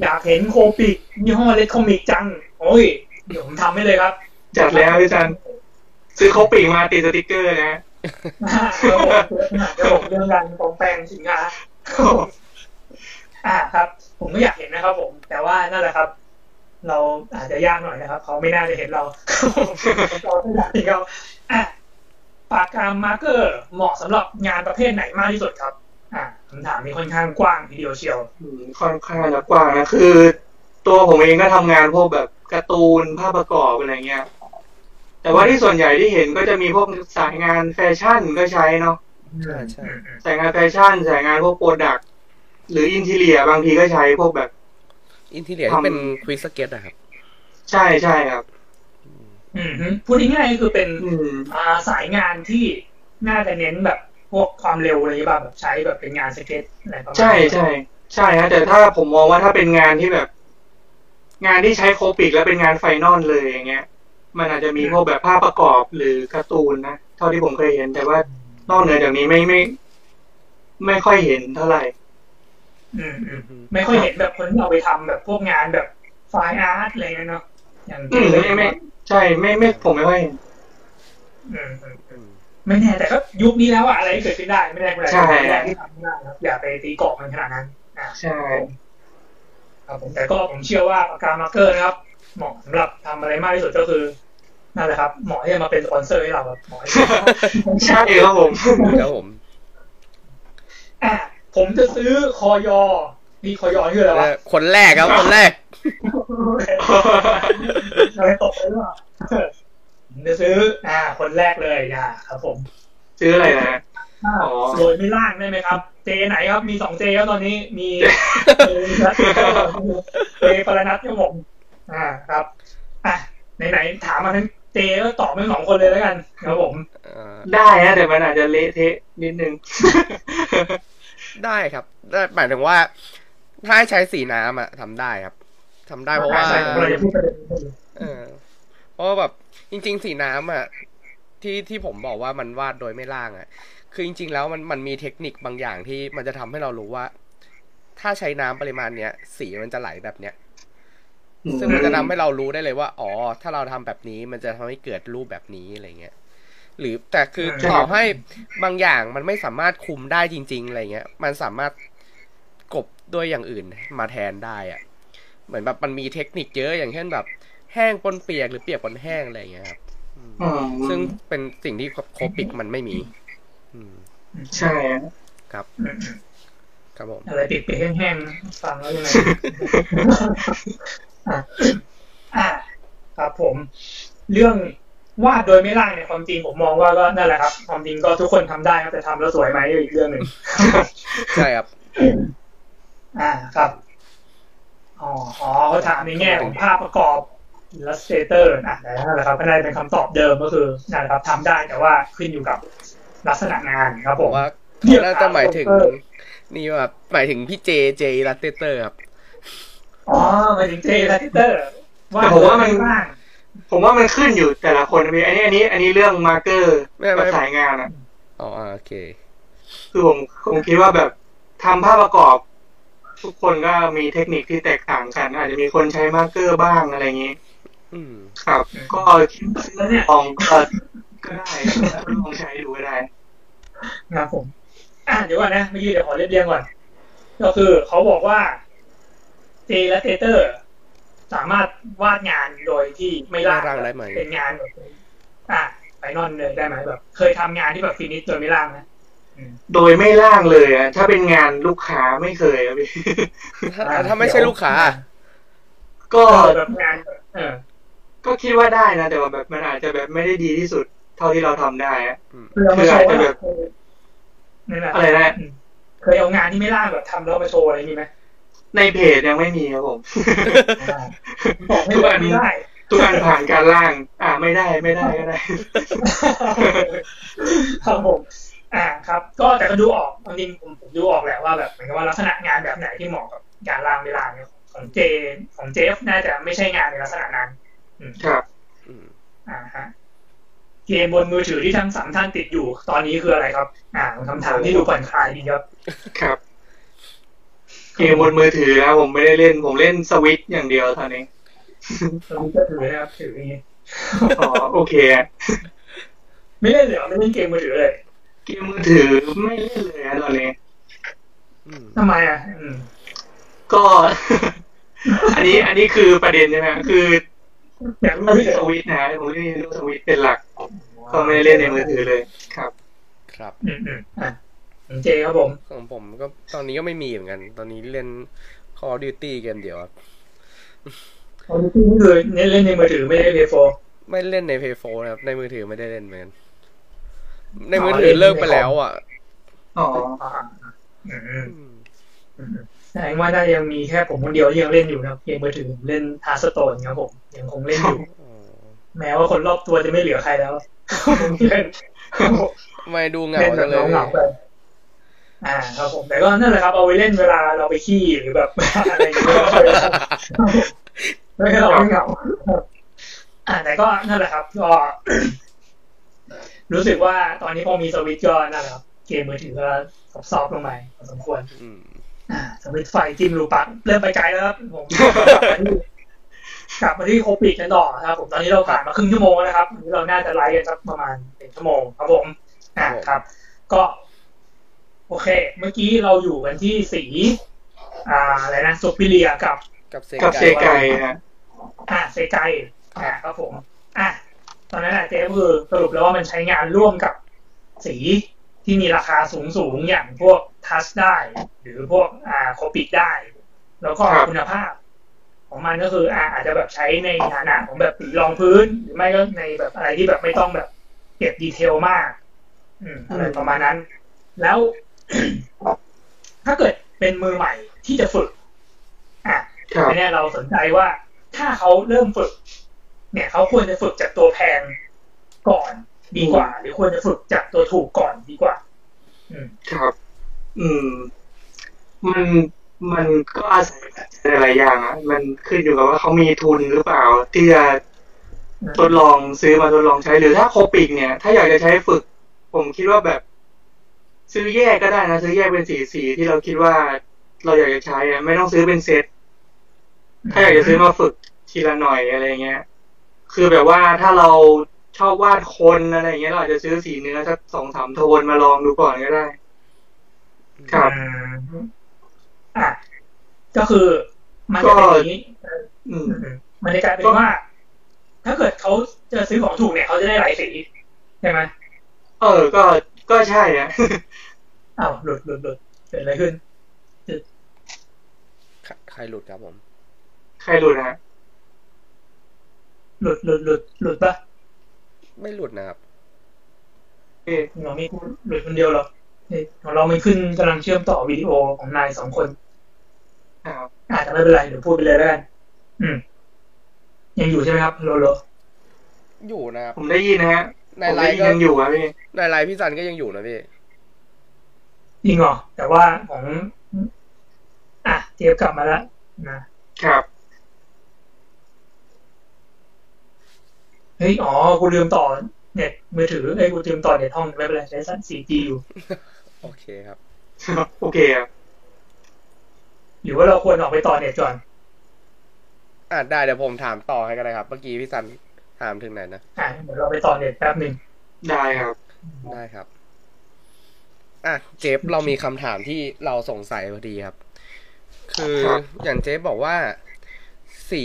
อยากเห็น Copic ยี่ห้อเล็ก Comic จัง โอ้ย เดี๋ยวผมทำให้เลยครับ จัดแล้วพี่จันซื้อ Copic มาติดสติกเกอร์นะเดี๋ยวผมเดี๋ยวผมเรื่องการปลอมแปลงสินค้าอ่าครับ ผมก็อยากเห็นนะครับ ผม แต่ว่านั่นแหละครับ เราอาจจะยากหน่อยนะครับเขาไม่น่าจะเห็นเราเราไม่อยากเห็นเขาอะปากกา marker เหมาะสำหรับงานประเภทไหนมากที่สุดครับ อ่า คำถามนี้ค่อนข้างกว้างทีเดียวเชียวอืมค่อนข้างจะกว้างนะคือ ตัวผมเองก็ทำงานพวกแบบการ์ตูนภาพประกอบอะไรเงี้ย แต่ว่าที่ส่วนใหญ่ที่เห็นก็จะมีพวกสายงานแฟชั่นก็ใช้เนาะใช่ใช่สายงานแฟชั่นสายงานพวก product หรือ interior บางทีก็ใช้พวกแบบ interior ที่เป็น quick sketch อะครับ ใช่ใช่ครับออืมฮึพูดง่ายๆก็คือเป็นอืมอ่าสายงานที่น่าจะเน้นแบบ พวกความเร็วอะไรแบบแบบใช้แบบเป็นงานสเก็ตอะไรประมาณใช่นี้ใช่ใช่ฮะแต่ถ้าผมมองว่าถ้าเป็นงานที่แบบ งานที่ใช้โคปิกแล้วเป็นงาน final เลยอย่างเงี้ย มันอาจจะมีพวกแบบภาพประกอบหรือการ์ตูนนะเท่าที่ผมเคยเห็น แต่ว่านอกเหนือจากนี้ไม่ไม่ ไม่ค่อยเห็นเท่าไหร่อืมอืมไม่ค่อยเห็นแบบคนที่เอาไปทำแบบพวกงานแบบ fine art อะไรเงี้ยเนาะอย่างอืมไม่ไม่ใช่ไม่ไม่ผมไม่ค่อยเห็นอืมอืมอืม ไม่แน่แต่ก็ยุคนี้แล้วอะอะไรก็เกิดขึ้นได้ไม่ได้อะไรใช่ไม่ได้ที่ทำไม่ได้ครับอย่าไปตีกรอบมันขนาดนั้นอ่าใช่ครับผมแต่ก็ผมเชื่อว่าปากกา marker นะครับ เหมาะสำหรับทำอะไรมากที่สุดก็คือนั่นแหละครับเหมาะที่จะมาเป็นสปอนเซอร์ให้เราครับเหมาะที่จะใช่ครับผมครับผมอะผมจะซื้อคอยอนี่คอยอคืออะไรเอวะอคนแรกครับคนแรกอะไรตกไปหรือเปล่า ผมจะซื้ออ่าคนแรกเลยอ่าครับผม ซื้ออะไรนะอ๋อโดยไม่ล่างได้ไหมครับ เจไหนครับมีสองเจครับตอนนี้มีเจนัทเจปรนัทครับผมอ่าครับอะไหนๆถามมาทั้งเจก็ตอบทั้งสองคนเลยแล้วกันครับผมเอ่อได้นะแต่มันอาจจะเละเทะนิดนึงได้ครับ ได้หมายถึงว่า ถ้าให้ใช้สีน้ำอะทำได้ครับทำได้เพราะว่าใช่ผมเลยจะพูดประเด็นนี้เออเพราะว่าแบบ จริง ๆ สีน้ำอะที่ที่ผมบอกว่ามันวาดโดยไม่ล่างอะ คือจริง ๆ แล้วมันมันมีเทคนิคบางอย่างที่มันจะทำให้เรารู้ว่า ถ้าใช้น้ำปริมาณเนี้ยสีมันจะไหลแบบเนี้ยซึ่งมันจะทำให้เรารู้ได้เลยว่า อ๋อ ถ้าเราทำแบบนี้มันจะทำให้เกิดรูปแบบนี้อะไรเงี้ย หรือแต่คือใช่ต่อให้บางอย่างมันไม่สามารถคุมได้จริง ๆ อะไรเงี้ย มันสามารถกลบด้วยอย่างอื่นมาแทนได้อะเหมือนแบบมันมีเทคนิคเยอะอย่างเช่นแบบ แห้งปนเปียกหรือเปียกปนแห้งอะไรเงี้ยครับอืมซึ่งเป็นสิ่งที่โคปิกมันไม่มีอืมใช่ฮะครับอืมครับผมอะไรติดไปแห้งๆฟังแล้วยังไงอะอะครับผม เรื่องวาดโดยไม่ล่างเนี่ยความจริงผมมองว่าก็นั่นแหละครับ ความจริงก็ทุกคนทำได้ครับแต่ทำแล้วสวยไหมก็อีกเรื่องหนึ่งใช่ครับ อ่าครับอ๋ออ๋อเขาถามในแง่ของภาพประกอบ Illustrator อะนั่นแหละครับก็ได้เป็นคำตอบเดิมก็คือนั่นแหละครับทำได้แต่ว่าขึ้นอยู่กับลักษณะงานครับผผมมว่าเนี่ยน่าจะหมายถึงเออนี่แบบหมายถึงพี่เจเจ illustrator ครับอ๋อหมายถึงเจ illustratorว่าแต่ผมว่ามันโดยไม่ร่างผมว่ามันขึ้นอยู่แต่ละคนนะพี่อันนี้อันนี้ อันนี้เรื่อง marker ไม่ไม่กับสายงานอะอ๋ออ่าโอเค คือผมผมคิดว่าแบบทำภาพประกอบ ทุกคนก็มีเทคนิคที่แตกต่างกัน อาจจะมีคนใช้ marker บ้างอะไรอย่างนี้อืม ครับ ก็คิดว่าแล้วเนี่ยลองก็ก็ได้ลองใช้ดูก็ได้ครับผม อะเดี๋ยวก่อนนะเมื่อกี้เดี๋ยวขอเรียบเรียงก่อน ก็คือเขาบอกว่าเจ illustrator สามารถวาดงานโดยที่ไม่ร่างไม่ร่างได้ไหมเป็นงานแบบอะ final เลยได้ไหมแบบ เคยทำงานที่แบบ finish โดยไม่ร่างไหมอืมโดยไม่ร่างเลยอะถ้าเป็นงานลูกค้าไม่เคยอะพี่ถ้าถ้าไม่ใช่ลูกค้า ก็เออแบบงาน เออ ก็คิดว่าได้นะ แต่ว่าแบบมันอาจจะแบบไม่ได้ดีที่สุด เท่าที่เราทำได้อะเคยเอามาโชว์คืออาจจะแบบนั่นแหละอะไรนะอืมเคยเอางานที่ไม่ล่างแบบทำแล้วมาโชว์อะไรนี้ไหมในเพจยังไม่มีครับผมบอกไม่ทุกได้อันไม่ได้ทุกอันผ่านการล่าง อ่าไม่ได้ไม่ได้ก็ได้ครับผมอ่าครับ ก็แต่ก็ดูออกจริงๆผมผมดูออกแหละว่าแบบเหมือนกับว่าลักษณะงานแบบไหนที่เหมาะกับการล่างไม่ล่างเนี่ยของเจของเจฟน่าจะไม่ใช่งานในลักษณะนั้นอืม ครับอืมอ่าฮะเกมบนมือถือที่ทั้งสามท่านติดอยู่ ตอนนี้คืออะไรครับ อ่าคำถามที่ดูผ่อนคลายดีครับ ครับ เกมบนมือถือนะผมไม่ได้เล่น ผมเล่นสวิตช์อย่างเดียวตอนนี้ตอนนี้ก็ถือนะครับถืออย่างนี้อ๋อโอเคอะไม่เล่นเลยเหรอไม่เล่นเกมมือถือเลย เกมมือถือไม่เล่นเลยนะตอนนี้อืมทำไมอะอืมก็ อันนี้อันนี้คือประเด็นใช่ไหมคือ อยากรู้เล่นเฉยสวิตช์นะผมเล่นสวิตช์เป็นหลักก็ไม่ได้เล่นในมือถือเลยครับ ครับอืมอืมอะของเจครับผมของผมก็ตอนนี้ก็ไม่มีเหมือนกัน ตอนนี้เล่น Call of Duty เกมเดียวครับของที่นี่คือเน้นเล่นในมือถือไม่ได้เพย์โฟไม่เล่นใน Play 4นะครับ ในมือถือไม่ได้เล่นเหมือนกันในมือถือเลิกไปแล้วอะอ๋อ อ่าอืมอืมอืมอืมแสดงว่าน่าจะยังมีแค่ผมคนเดียวที่ยังเล่นอยู่นะครับเกมมือถือผมเล่นฮาร์สโตนครับผมยังคงเล่นอยู่อ๋อแม้ว่าคนรอบตัวจะไม่เหลือใครแล้วเล่นไม่ดูเหงาเล่นแบจับงเลยเหงาๆไปอ่าครับผมแต่ก็นั่นแหละครับเอาไว้เล่นเวลาเราไปขี้หรือแบบอะไรอย่างเงี้ยไม่ให้เราไม่เหงาอ่าแต่ก็นั่นแหละครับ ก็ รู้สึกว่าตอนนี้พอมีสวิตช์ก็นั่นแหละครับเกมมือถือก็ซอฟต์ๆลงไปพอสมควรอืมอ่า สวิตช์ไฟจิ้มรูปักเริ่มไปไกลแล้วครับผมกลับมาที่กลับมาที่โคปิกกันต่อนะครับผมตอนนี้เราผ่านมาครึ่งชั่วโมงแล้วนะครับวันนี้เราน่าจะไลฟ์กันสักประมาณเป็นชั่วโมงครับผมอ่าครับ ก็ โอเค เมื่อกี้เราอยู่กันที่สี อ่าอะไรนะซูปิเลียกับ กับเซกับเซไกฮะอ่าเซไกอ่าครับผม อะตอนนั้นอะเจ๊ก็คือสรุปแล้วว่ามันใช้งานร่วมกับสี ที่มีราคาสูงสูงๆอย่างพวก Touch ได้ หรือพวกอ่า Copic ได้ แล้วก็ครับคุณภาพ ของมันก็คืออ่าอาจจะแบบใช้ในฐานะของแบบสีรองพื้น หรือไม่ก็ในแบบอะไรที่แบบไม่ต้องแบบเก็บ detail มาก อืมอะไรประมาณนั้น แล้ว ถ้าเกิดเป็นมือใหม่ที่จะฝึก อะครับอันเนี้ยเราสนใจว่าถ้าเขาเริ่มฝึก เนี่ยเขาควรจะฝึกจากตัวแพงก่อน ดีกว่า หรือควรจะฝึกจากตัวถูกก่อนดีกว่า อืมครับ อืม มันมันก็อาศัยปัจจัยหลายอย่างอะมันขึ้นอยู่กับว่าเขามีทุนหรือเปล่าที่จะทดลองซื้อมาทดลองใช้หรือถ้าโคปิกเนี่ย ถ้าอยากจะใช้ฝึก ผมคิดว่าแบบ ซื้อแยกก็ได้นะซื้อแยกเป็นสีสีที่เราคิดว่าเราอยากจะใช้อะไม่ต้องซื้อเป็นเซตถ้าอยากจะซื้อมาฝึกทีละหน่อยอะไรเงี้ย คือแบบว่าถ้าเรา ชอบวาดคนอะไรเงี้ยเราอาจจะซื้อสีเนื้อสักสองสามโทนมาลองดูก่อนก็ได้ ครับอืมอะก็คือมันจะเป็นอย่างนี้อืมอืมมันจะกลายเป็นว่า ถ้าเกิดเขาจะซื้อของถูกเนี่ยเขาจะได้หลายสีใช่ไหมเออ ก็ก็ใช่อะอ้าวหลุดหลุดหลุดเกิดอะไรขึ้นใครหลุดครับผม ใครรู้นะฮะหลุดหลุดหลุดหลุดปะ ไม่หลุดนะครับเอ๊ะเรามีหลุดคนเดียวหรอกเฮ้ยของเราไม่ขึ้นกำลังเชื่อมต่อวิดีโอของนายสองคนอ้าวอาจจะไม่เป็นไรเดี๋ยวพูดไปเลยแล้วกันอืม ยังอยู่ใช่ไหมครับโลโลอยู่นะครับผมได้ยินนะฮะในผมไลได้น์ยินก็ยังอยู่อะพี่ในไลน์พี่ซันก็ยังอยู่นะพี่จริงเหรอแต่ว่าของ อะเจฟกลับมาแล้วนะครับ เฮ้ย อ๋อ กูลืมต่อเน็ตมือถือเอ้ยกูลืมต่อเน็ตห้องไม่เป็นไรใช้สั้น 4G อยู่ โอเคครับ โอเคครับหรือว่าเราควรออกไปต่อเน็ตก่อน อะได้เดี๋ยวผมถามต่อให้ก็ได้ครับ เมื่อกี้พี่ซันถามถึงไหนนะ อะเดี๋ยวเราไปต่อเน็ตแป๊บหนึ่งได้ครับ ได้ครับ อะ เจฟเรามีคำถามที่เราสงสัยพอดีครับ คือครับอย่างเจฟบอกว่า สี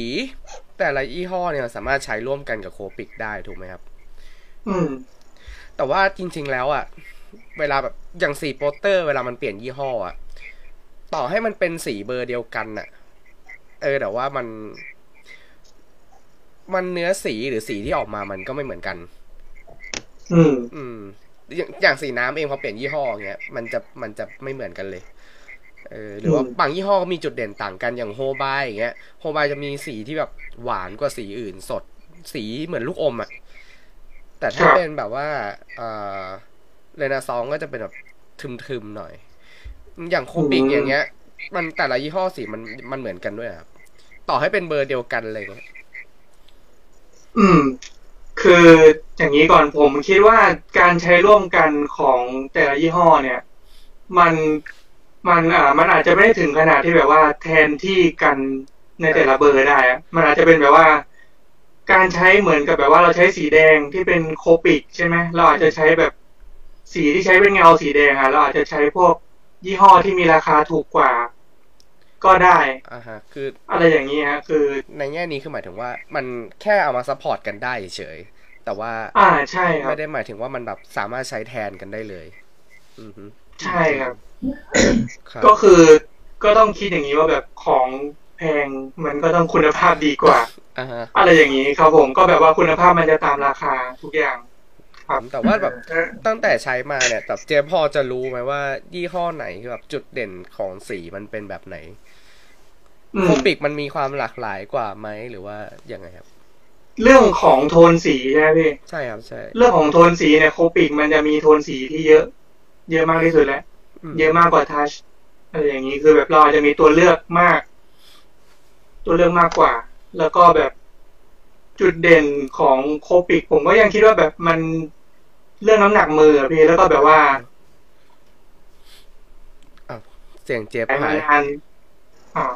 แต่ละยี่ห้อเนี่ยสามารถใช้ร่วมกันกับโคปิกได้ถูกไหมครับ อืม แต่ว่าจริง ๆ แล้วอะเวลาแบบอย่างสีโปสเตอร์ เวลามันเปลี่ยนยี่ห้ออะต่อให้มันเป็นสีเบอร์เดียวกันอะเออแต่ว่ามัน มันเนื้อสีหรือสีที่ออกมามันก็ไม่เหมือนกัน อืม อืม อย่างอย่างสีน้ำเองพอเปลี่ยนยี่ห้อเงี้ยมันจะมันจะไม่เหมือนกันเลย เออหรือว่าอืมบางยี่ห้อก็มีจุดเด่นต่างกันอย่างโฮบายอย่างเงี้ยโฮบายจะมีสีที่แบบหวานกว่าสีอื่นสดสีเหมือนลูกอมอะแต่ถ้าเป็นแบบว่าเออเรนาซองก็จะเป็นแบบทึมๆหน่อย อย่างโคปิกอย่างเงี้ย มันแต่ละยี่ห้อสีมันมันเหมือนกันด้วยอะครับต่อให้เป็นเบอร์เดียวกันเลยเงี้ยอืม คืออย่างนี้ก่อนผมคิดว่าการใช้ร่วมกันของแต่ละยี่ห้อเนี่ย มัน มันอ่ามันอาจจะไม่ได้ถึงขนาดที่แบบว่าแทนที่กันในแต่ละเบอร์ได้อะมันอาจจะเป็นแบบว่า การใช้เหมือนกับแบบว่าเราใช้สีแดงที่เป็น Copic ใช่ไหมเราอาจจะใช้แบบสีที่ใช้เป็นเงาสีแดงอะเราอาจจะใช้พวกยี่ห้อที่มีราคาถูกกว่า ก็ได้อ่าฮะคืออะไรอย่างนี้ฮะคือ ในแง่นี้คือหมายถึงว่า มันแค่เอามา support กันได้เฉยแต่ว่า อ่าใช่ครับไม่ได้หมายถึงว่ามันแบบสามารถใช้แทนกันได้เลย อือฮึ ใช่ครับครับ ก็คือก็ต้องคิดอย่างนี้ว่าแบบของแพงมันก็ต้องคุณภาพดีกว่าอ่าฮะอะไรอย่างนี้ครับผมก็แบบว่าคุณภาพมันจะตามราคาทุกอย่างครับแต่ว่าแบบตั้งแต่ใช้มาเนี่ยแบบเจพอจะรู้ไหมว่า ยี่ห้อไหนคือแบบจุดเด่นของสีมันเป็นแบบไหนอืโคมปิกมันมีความหลากหลายกว่าไหมหรือว่ายังไงครับ เรื่องของโทนสีใช่ไหมพี่ใช่ครับใช่ เรื่องของโทนสีเนี่ยโคปิกมันจะมีโทนสีที่เยอะ เยอะมากที่สุดแล้วอืมเยอะมากกว่าทัชอะไรอย่างนี้คือแบบเราอาจจะมีตัวเลือกมาก ตัวเลือกมากกว่า แล้วก็แบบจุดเด่นของโคปิก ผมก็ยังคิดว่าแบบมันเรื่องน้ำหนักมืออะพี่แล้วก็แบบว่าเสียงเจฟแต่หายงานอ่าว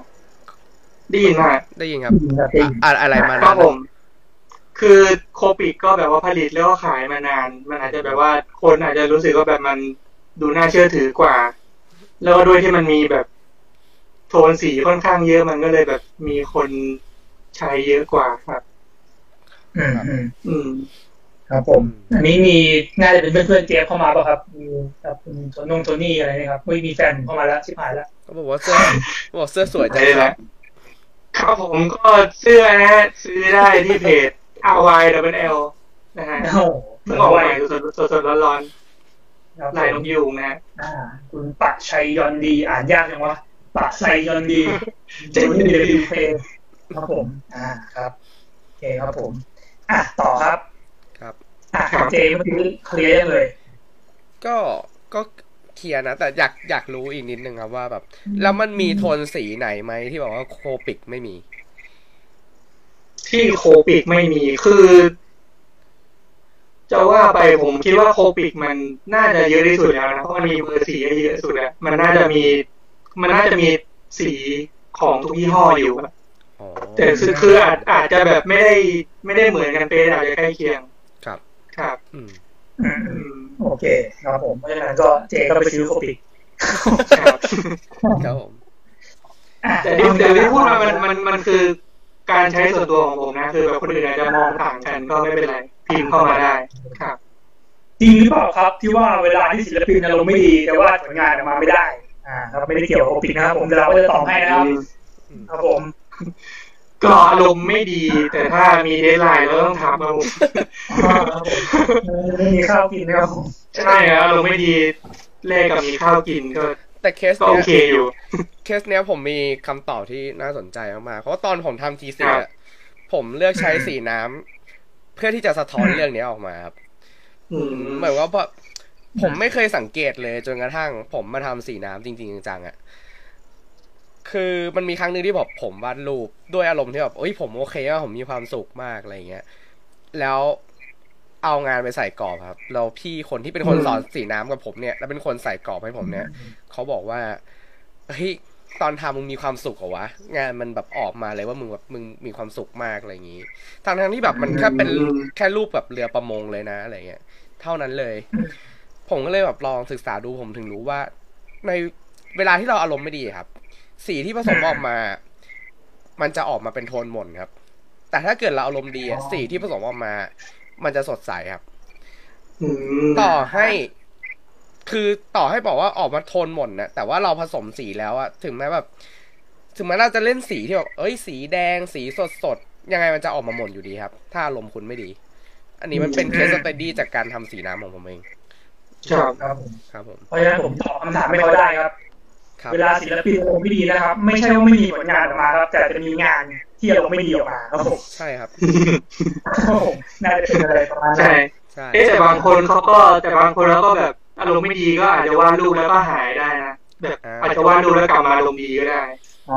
ได้ยินไหมได้ยินครับครับพี่อะอะไรมาครันะบผม คือโคปิกก็แบบว่าผลิตแล้วก็ขายมานาน มันอาจจะแบบว่าคนอาจจะรู้สึกว่าแบบมัน ดูน่าเชื่อถือกว่า แล้วก็ด้วยที่มันมีแบบโทนสีค่อนข้างเยอะมันก็เลยแบบมีคนใช้เยอะกว่าครับ อืมอืมอืมครับผม อันนี้มีน่าจะเป็นเพื่อนๆเจฟเข้ามาเปล่ะครับมีครับคุณโทนงโทนี่อะไรนี่ครับไม่มีแฟนเข้ามาแล้วชิบหายแล้วเขาบอกว่าเสื้อบอกเสื้อสวยจังใช่คแล้รับวครับผมก็เสื้อนะฮะซื้อได้ที่เพจ R Y W L นะฮะโอ้โหเพิ่งออกใหม่สดๆสดๆร้อนครับๆ ลายนกยูงนะฮะอ่าคุณปะชัยยอนดีอ่านยากจังวะปะไซยอนดีเจ๋งเดบิวเพย์ครับผม อ่าครับโอเคครับผม อะต่อครับ ครับ อะเจเมื่อกี้เคลียร์ยังเลย ก็ก็เคลียร์นะ แต่อยากอยากรู้อีกนิดนึงครับว่าแบบ แล้วมันมีโทนสีไหนไหมที่บอกว่า Copic ไม่มี ที่ Copic ไม่มีคือ จะว่าไปผมคิดว่า Copic มันน่าจะเยอะที่สุดแล้วนะเพราะมันมีเบอร์สีเยอะสุดแล้วมันน่าจะมี มันน่าจะมีสีของทุกยี่ห้ออยู่อะอ๋อแต่คือคืออาจอาจจะแบบไม่ได้ไม่ได้เหมือนกันเป๊ะอาจจะใกล้เคียงครับ ครับ อืมอืมอืมโอเคครับผมเพราะฉะนั้นก็เจก็ไปซื้อ Copic ครับครับผมอะแต่ที่แต่ที่พูดมามันมันมันคือ การใช้ส่วนตัวของผมนะคือแบบคนอื่นอาจจะมองต่างกันก็ไม่เป็นไรพิมพ์เข้ามาได้ครับจริงหรือเปล่าครับที่ว่าเวลาที่ศิลปินอารมณ์ไม่ดีแต่ว่าผลงานออกมาไม่ได้ อ่าครับไม่ได้เกี่ยวกับ Copic นะครับ ผมแต่เราก็จะตอบให้นะครับครับผมก็อารมณ์ไม่ดี แต่ถ้ามี deadline เราต้องทำครับผมอ่าครับผมไม่มีข้าวกินนะครับผมใช่ครับอารมณ์ไม่ดีแลกกับมีข้าวกินก็ แต่เคสก็โอเนี้ยเคอยู่เคสเนี้ยผมมีคำตอบที่น่าสนใจมากๆเพราะว่าตอนผมทำทีซีครับอะผมเลือกใช้สีน้ำเพื่อที่จะสะท้อนเรื่องเนี้ยออกมาครับอืมเหมือนว่าพอผมไม่เคยสังเกตเลยจนกระทั่ง ผมมาทำสีน้ำจริงๆจังๆอะคือมันมีครั้งหนึ่งที่แบบผมวาดรูปด้วยอารมณ์ที่แบบเอ้ยผมโอเคว่าผมมีความสุขมากอะไรเงี้ย แล้ว เอางานไปใส่กรอบครับแล้วพี่คนที่เป็นคนอืมสอนสีน้ำกับผมเนี่ย แล้วเป็นคนใส่กรอบให้ผมเนี่ยเขาบอกว่าเฮ้ยตอนทำมึงมีความสุขเหรอวะงานมันแบบออกมาเลยว่ามึงแบบมึงมีความสุขมากอะไรอย่างนี้ทางทางๆที่แบบมันแค่เป็นอืมแค่รูปแบบเรือประมงเลยนะอะไรเงี้ยเท่านั้นเลย ผมก็เลยแบบลองศึกษาดูผมถึงรู้ว่า ในเวลาที่เราอารมณ์ไม่ดีครับ สีที่ผสมออกมา มันจะออกมาเป็นโทนหม่นครับ แต่ถ้าเกิดเราอารมณ์ดีอะสีที่ผสมออกมา มันจะสดใสครับอืมต่อให้คือต่อให้บอกว่าออกมาโทนหม่นนะแต่ว่าเราผสมสีแล้วอะถึงแม้แบบ ถึงแม้เราจะเล่นสีที่แบบเอ้ย สีแดง สีสดสดๆยังไงมันจะออกมาหม่นอยู่ดีครับ ถ้าอารมณ์คุณไม่ดี อันนี้มันเป็น case study จากการทำสีน้ำของผมเองครับครับผมครับผมเพราะฉะนั้นผมตอบคำถามไม่เขาได้ครับครับเวลาศิลปินอารมณ์ไม่ดีนะครับ ไม่ใช่ว่าไม่มีผลงานออกมาครับ แต่จะมีงาน ที่อารมณ์ไม่ดีออกมาครับผมใช่ครับครับผมน่าจะเป็นอะไรประมาณนั้ใช่นใช่เอ๊ะแต่บางคนเขาก็แต่บางคนแล้วก็แบบอารมณ์ไม่ดีก็อาจจะวาดรูปแล้วก็หายได้นะแบบอาจจะวาดรูปแล้วกลับมาอารมณ์ดีก็ได้อ๋อ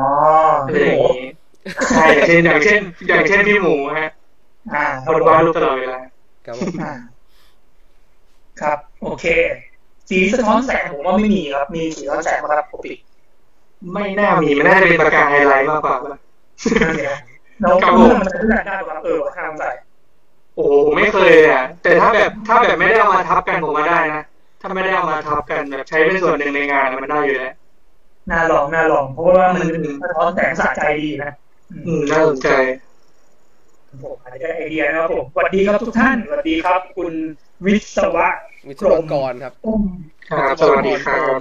อะไรพี่อหย่ามูงนี้ใช่อย่างเช่นอย่างเช่นอย่างเช่นพี่หมูฮะอ่าคครับนวาดรูปตลอดเวลาครับผมอ่าครับ โอเค สีสะท้อนแสงผมว่าไม่มีครับ มีสีสะท้อนแสงไหมครับปกติไม่น่ามีมันน่าจะเป็นประกายไฮไลท์มากกว่าป่ะ นั่นเองแล้วครับผมมันจะเลือกได้ป่ะครับเออทางใส่โอ้โหผมไม่เคยเลยอะแต่ถ้าแบบถ้าแบบไม่ได้เอามาทับกันผมว่าได้นะถ้าไม่ได้เอามาทับกันแบบใช้เป็นส่วนหนึ่งในงานมันได้อยู่แล้วน่าลองน่าลองเพราะว่ามันสะท้อนแสงสะใจดีนะอืมน่าสนใจผมอาจจะได้ไอเดียนะครับผมสวัสดีครับทุกท่านสวัสดีครับ คุณวิศวะวิศวกรครับอมครับสวัสดีครับ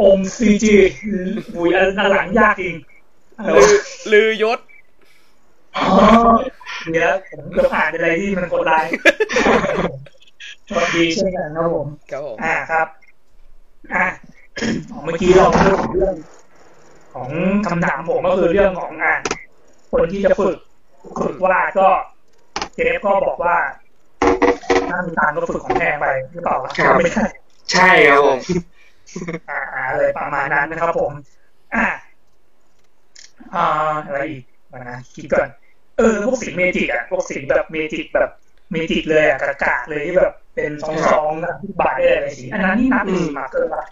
อมซีจีหุยอันหลังยากจริงอะไร ลืวะอลือยศอ๋อเดี๋ยวผมเกือบอ่านอะไรที่มันกดไลน์สวัสดีเช่นกันครับผมครับผมอ่าครับอ่าเมื่อกี้เราพูดถึงเรื่อง ของคำถามผมก็คือเรื่องของอ่าคนที่จะฝึกฝึกวาดก็เจฟก็บอกว่าถ้ามีตังค์ก็ฝึกของแพงไปหรือเปล่าวะครับไม่ใช่ใช่ครับผมอ่าอะไรประมาณนั้นนะครับผม อ่า อ่าอะไรอีกมานะคิดก่อนเออพวกสีเมจิกอะพวกสีแบบเมจิกแบบเมจิกเลยอะกระกาเลยที่แบบเป็นซองๆนะบาทอะไรสีอันนั้นนี่นับเป็นสีมาร์เกอร์ป่ะ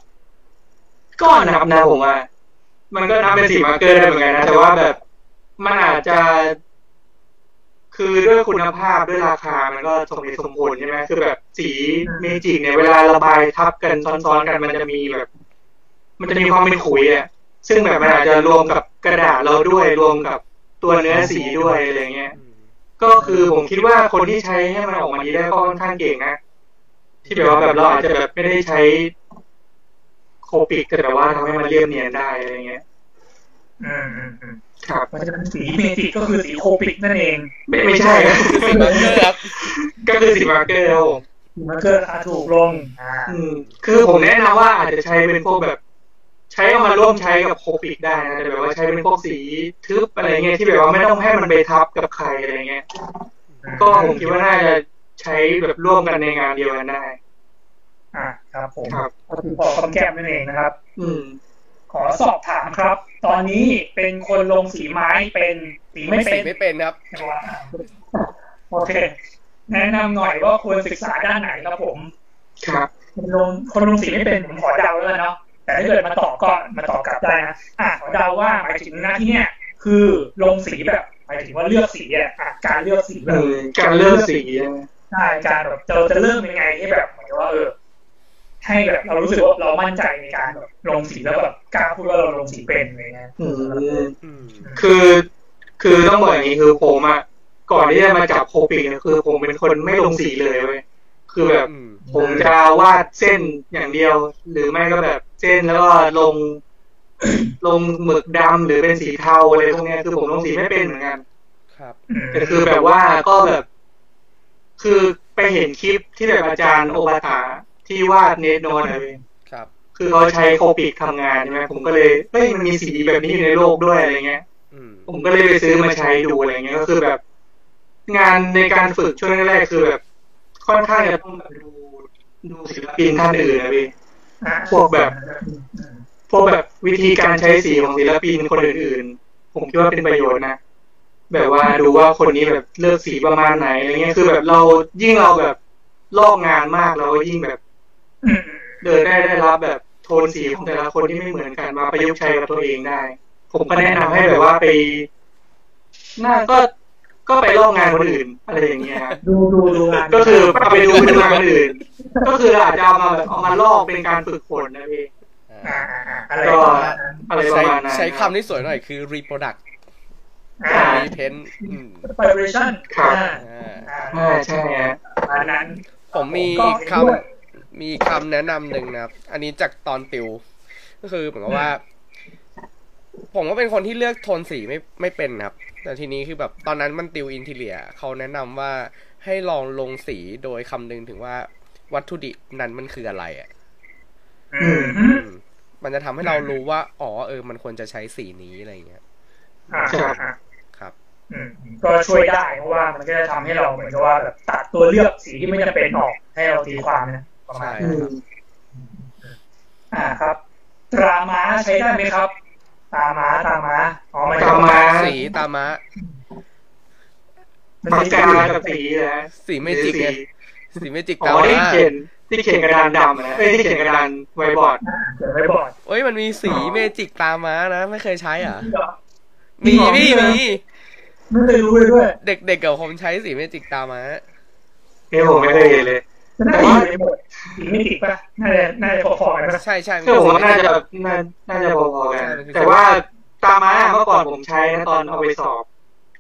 ก็นับนะผมว่ามันก็นับเป็นสี marker ได้เหมือนกันนะแต่ว่าแบบมันอาจจะ คือด้วยคุณภาพด้วยราคามันก็สมเหตุสมผลใช่ไหมคือแบบสีเมจิกเนี่ยเวลาระบายทับกันซ้อนๆกันมันจะมีแบบ มันจะมีความเป็นขุยอะ ซึ่งแบบมันอาจจะรวมกับกระดาษเราด้วยรวมกับตัวเนื้อสีด้วยอะไรเงี้ยอืมก็คือผมคิดว่าคนที่ใช้ให้มันออกมาดีได้ก็ค่อนข้างเก่งนะที่แบบว่าแบบเราอาจจะแบบไม่ได้ใช้ Copic แต่แบบว่าทำให้มันเรียบเนียนได้อะไรเงี้ยอืมอืมอืมครับเพราะฉะนั้นสีเมจิกก็คือสี Copic นั่นเอง ไม่ไม่ใช่ครับสี marker ครับก็คือสี marker ครับผมสี marker ราคาถูกลงอ่าอืมคือผมแนะนำว่าอาจจะใช้เป็นพวกแบบ ใช้เอามาร่วมใช้กับโคปิกได้นะแต่แบบว่าใช้เป็นพวกสีทึบอะไรเงี้ยที่แบบว่าไม่ต้องให้มันไปทับกับใครอะไรเงี้ยก็ผมคิดว่าน่าจะใช้แบบร่วมกันในงานเดียวกันได้ อ่าครับผมครับก็คือพอคำแก้มนั่นเองนะครับ อืม ขอสอบถามครับ ตอนนี้เป็นคนลงสีไม้เป็นสีไม่สีเป็นไม่เป็นครับโอเค แนะนำหน่อยว่าควรศึกษาด้านไหนครับผม ครับคนลงคนลงสีไม่เป็นผมขอเดาแล้วกันเนาะ แต่ถ้าเกิดมาตอบก็มาตอบกลับได้นะอะขอเดาว่าหมายถึงหน้าที่เนี่ยคือลงสีแบบหมายถึงว่าเลือกสีอะอะการเลือกสีแบอืบมการเลือกสีใช่ไหมใช่การแบบเราจะเริ่มยังไงให้แบบเหมือนกับว่าเออให้แบบเรารู้สึกว่าเรามั่นใจในการแบบลงสีแล้วแบบกล้าพูดว่าเราลงสีเป็นอะไรเงี้ยอืมอืมคือ คือต้องบอกอย่างนี้คือผมอะก่อนที่จะมาจับโคปิกเนี่ยคือ ผมเป็นคนไม่ลงสีเลยเว้ยคือแบบอืมผมจะวาดเส้นอย่างเดียว หรือไม่ก็แบบ เส้นแล้วก็ลง ลงหมึกดำหรือเป็นสีเทาอะไรพวกเนี้ยคือผมลงสีไม่เป็นเหมือนกัน ครับอืมแต่คือแบบว่าก็แบบ คือไปเห็นคลิปที่แบบอาจารย์โอบาตาที่วาดเนตโนนอะไรครับ คือเขาใช้โคปิกทำงานใช่ไหมผมก็เลยเฮ้ยมันมีสีแบบนี้อยู่ในโลกด้วยอะไรเงี้ยอืมผมก็เลยไปซื้อมาใช้ดูอะไรเงี้ยก็คือแบบ งานในการฝึกช่วงแรกๆคือแบบ ค่อนข้างจะต้องแบบดูดูศิลปินท่านอื่นนะพี่ อะพวกแบบอืมพวกแบบวิธีการใช้สีของศิลปินคนอื่นๆ ผมคิดว่าเป็นประโยชน์นะ แบบว่าดูว่าคนนี้แบบเลือกสีประมาณไหนอะไรเงี้ยคือแบบเรายิ่งเราแบบลอกงานมากเราก็ยิ่งแบบอืมเดินได้ได้รับแบบโทนสีของแต่ละคนที่ไม่เหมือนกันมาประยุกต์ใช้กับตัวเองได้ ผมก็แนะนำให้แบบว่าไปน่าก็ ก็ไปลอกงานคนอื่นอะไรอย่างเงี้ยครับดูดูดูงานก็คือเอาไปดูดูงานคนอื่น ก็คืออาจจะเอามาแบบเอามาลอกเป็นการฝึกฝนนะพี่อ่าอ่าอ่าอะไรก็ประมาณนั้นอะไรปใช้ระมาณนั้นใช้คำที่สวยหน่อยคือ reproduct อ่า repaint อืม preparation ครับอ่าอ่าอ่าอ่าใช่ฮะประมาณนั้น ผมมีก็คเห็นด้วยำมีคำแนะนำหนึ่งนะครับ อันนี้จากตอนติว ก็คือเหมือนกับว่า ผมก็เป็นคนที่เลือกโทนสีไม่ไม่เป็นครับ แต่ทีนี้คือแบบตอนนั้นมันติวอินทีเลียเขาแนะนำว่าให้ลองลงสีโดยคำนึงถึงว่าวัตถุดิบนั้นมันคืออะไรอะอืมอืมมันจะทำให้เรารู้ว่า อ๋อเออ มันควรจะใช้สีนี้อะไรอย่างเงี้ยอ่าอ่าอ่าครับอืมก็ช่วยได้เพราะว่ามันก็จะทำให้เราเหมือนกับว่าแบบตัดตัวเลือกสีที่ไม่จำเป็นออกให้เราตีความนะประมาณใช่นั้นอืมอ่าครับตราม้าใช้ได้ไหมครับ ตาม้าตาม้าอ๋อมันตาม้า สีตามะมันปากมีกากับสีนะสีเมจิกไงสีเมจิกอ๋ตาอมะที่เขียนที่เขียนกระดานดำนะเอ้ยที่เขียนกระดานไวบอร์ดอ่าเดี๋ยวไว้บอร์ดเอ้ยมันมีสีเมจิกตามะนะ ไม่เคยใช้อะจริมีงเหรอพี่จริงเหรอมีไม่เคยรู้เลยด้วย เด็กๆกับผมใช้สีเมจิกตามะ เฮ้ยผมไม่เคยเห็นเลย น่าจะอยู่ในบทสีไม่ติดป่ะน่าจะน่าจะพอๆกันนะใช่ใช่คือผมว่าน่าจะแบบน่าน่าจะพอๆกันแต่ว่าตาม้าเมื่อก่อนผมใช้นะตอนเอาไปสอบ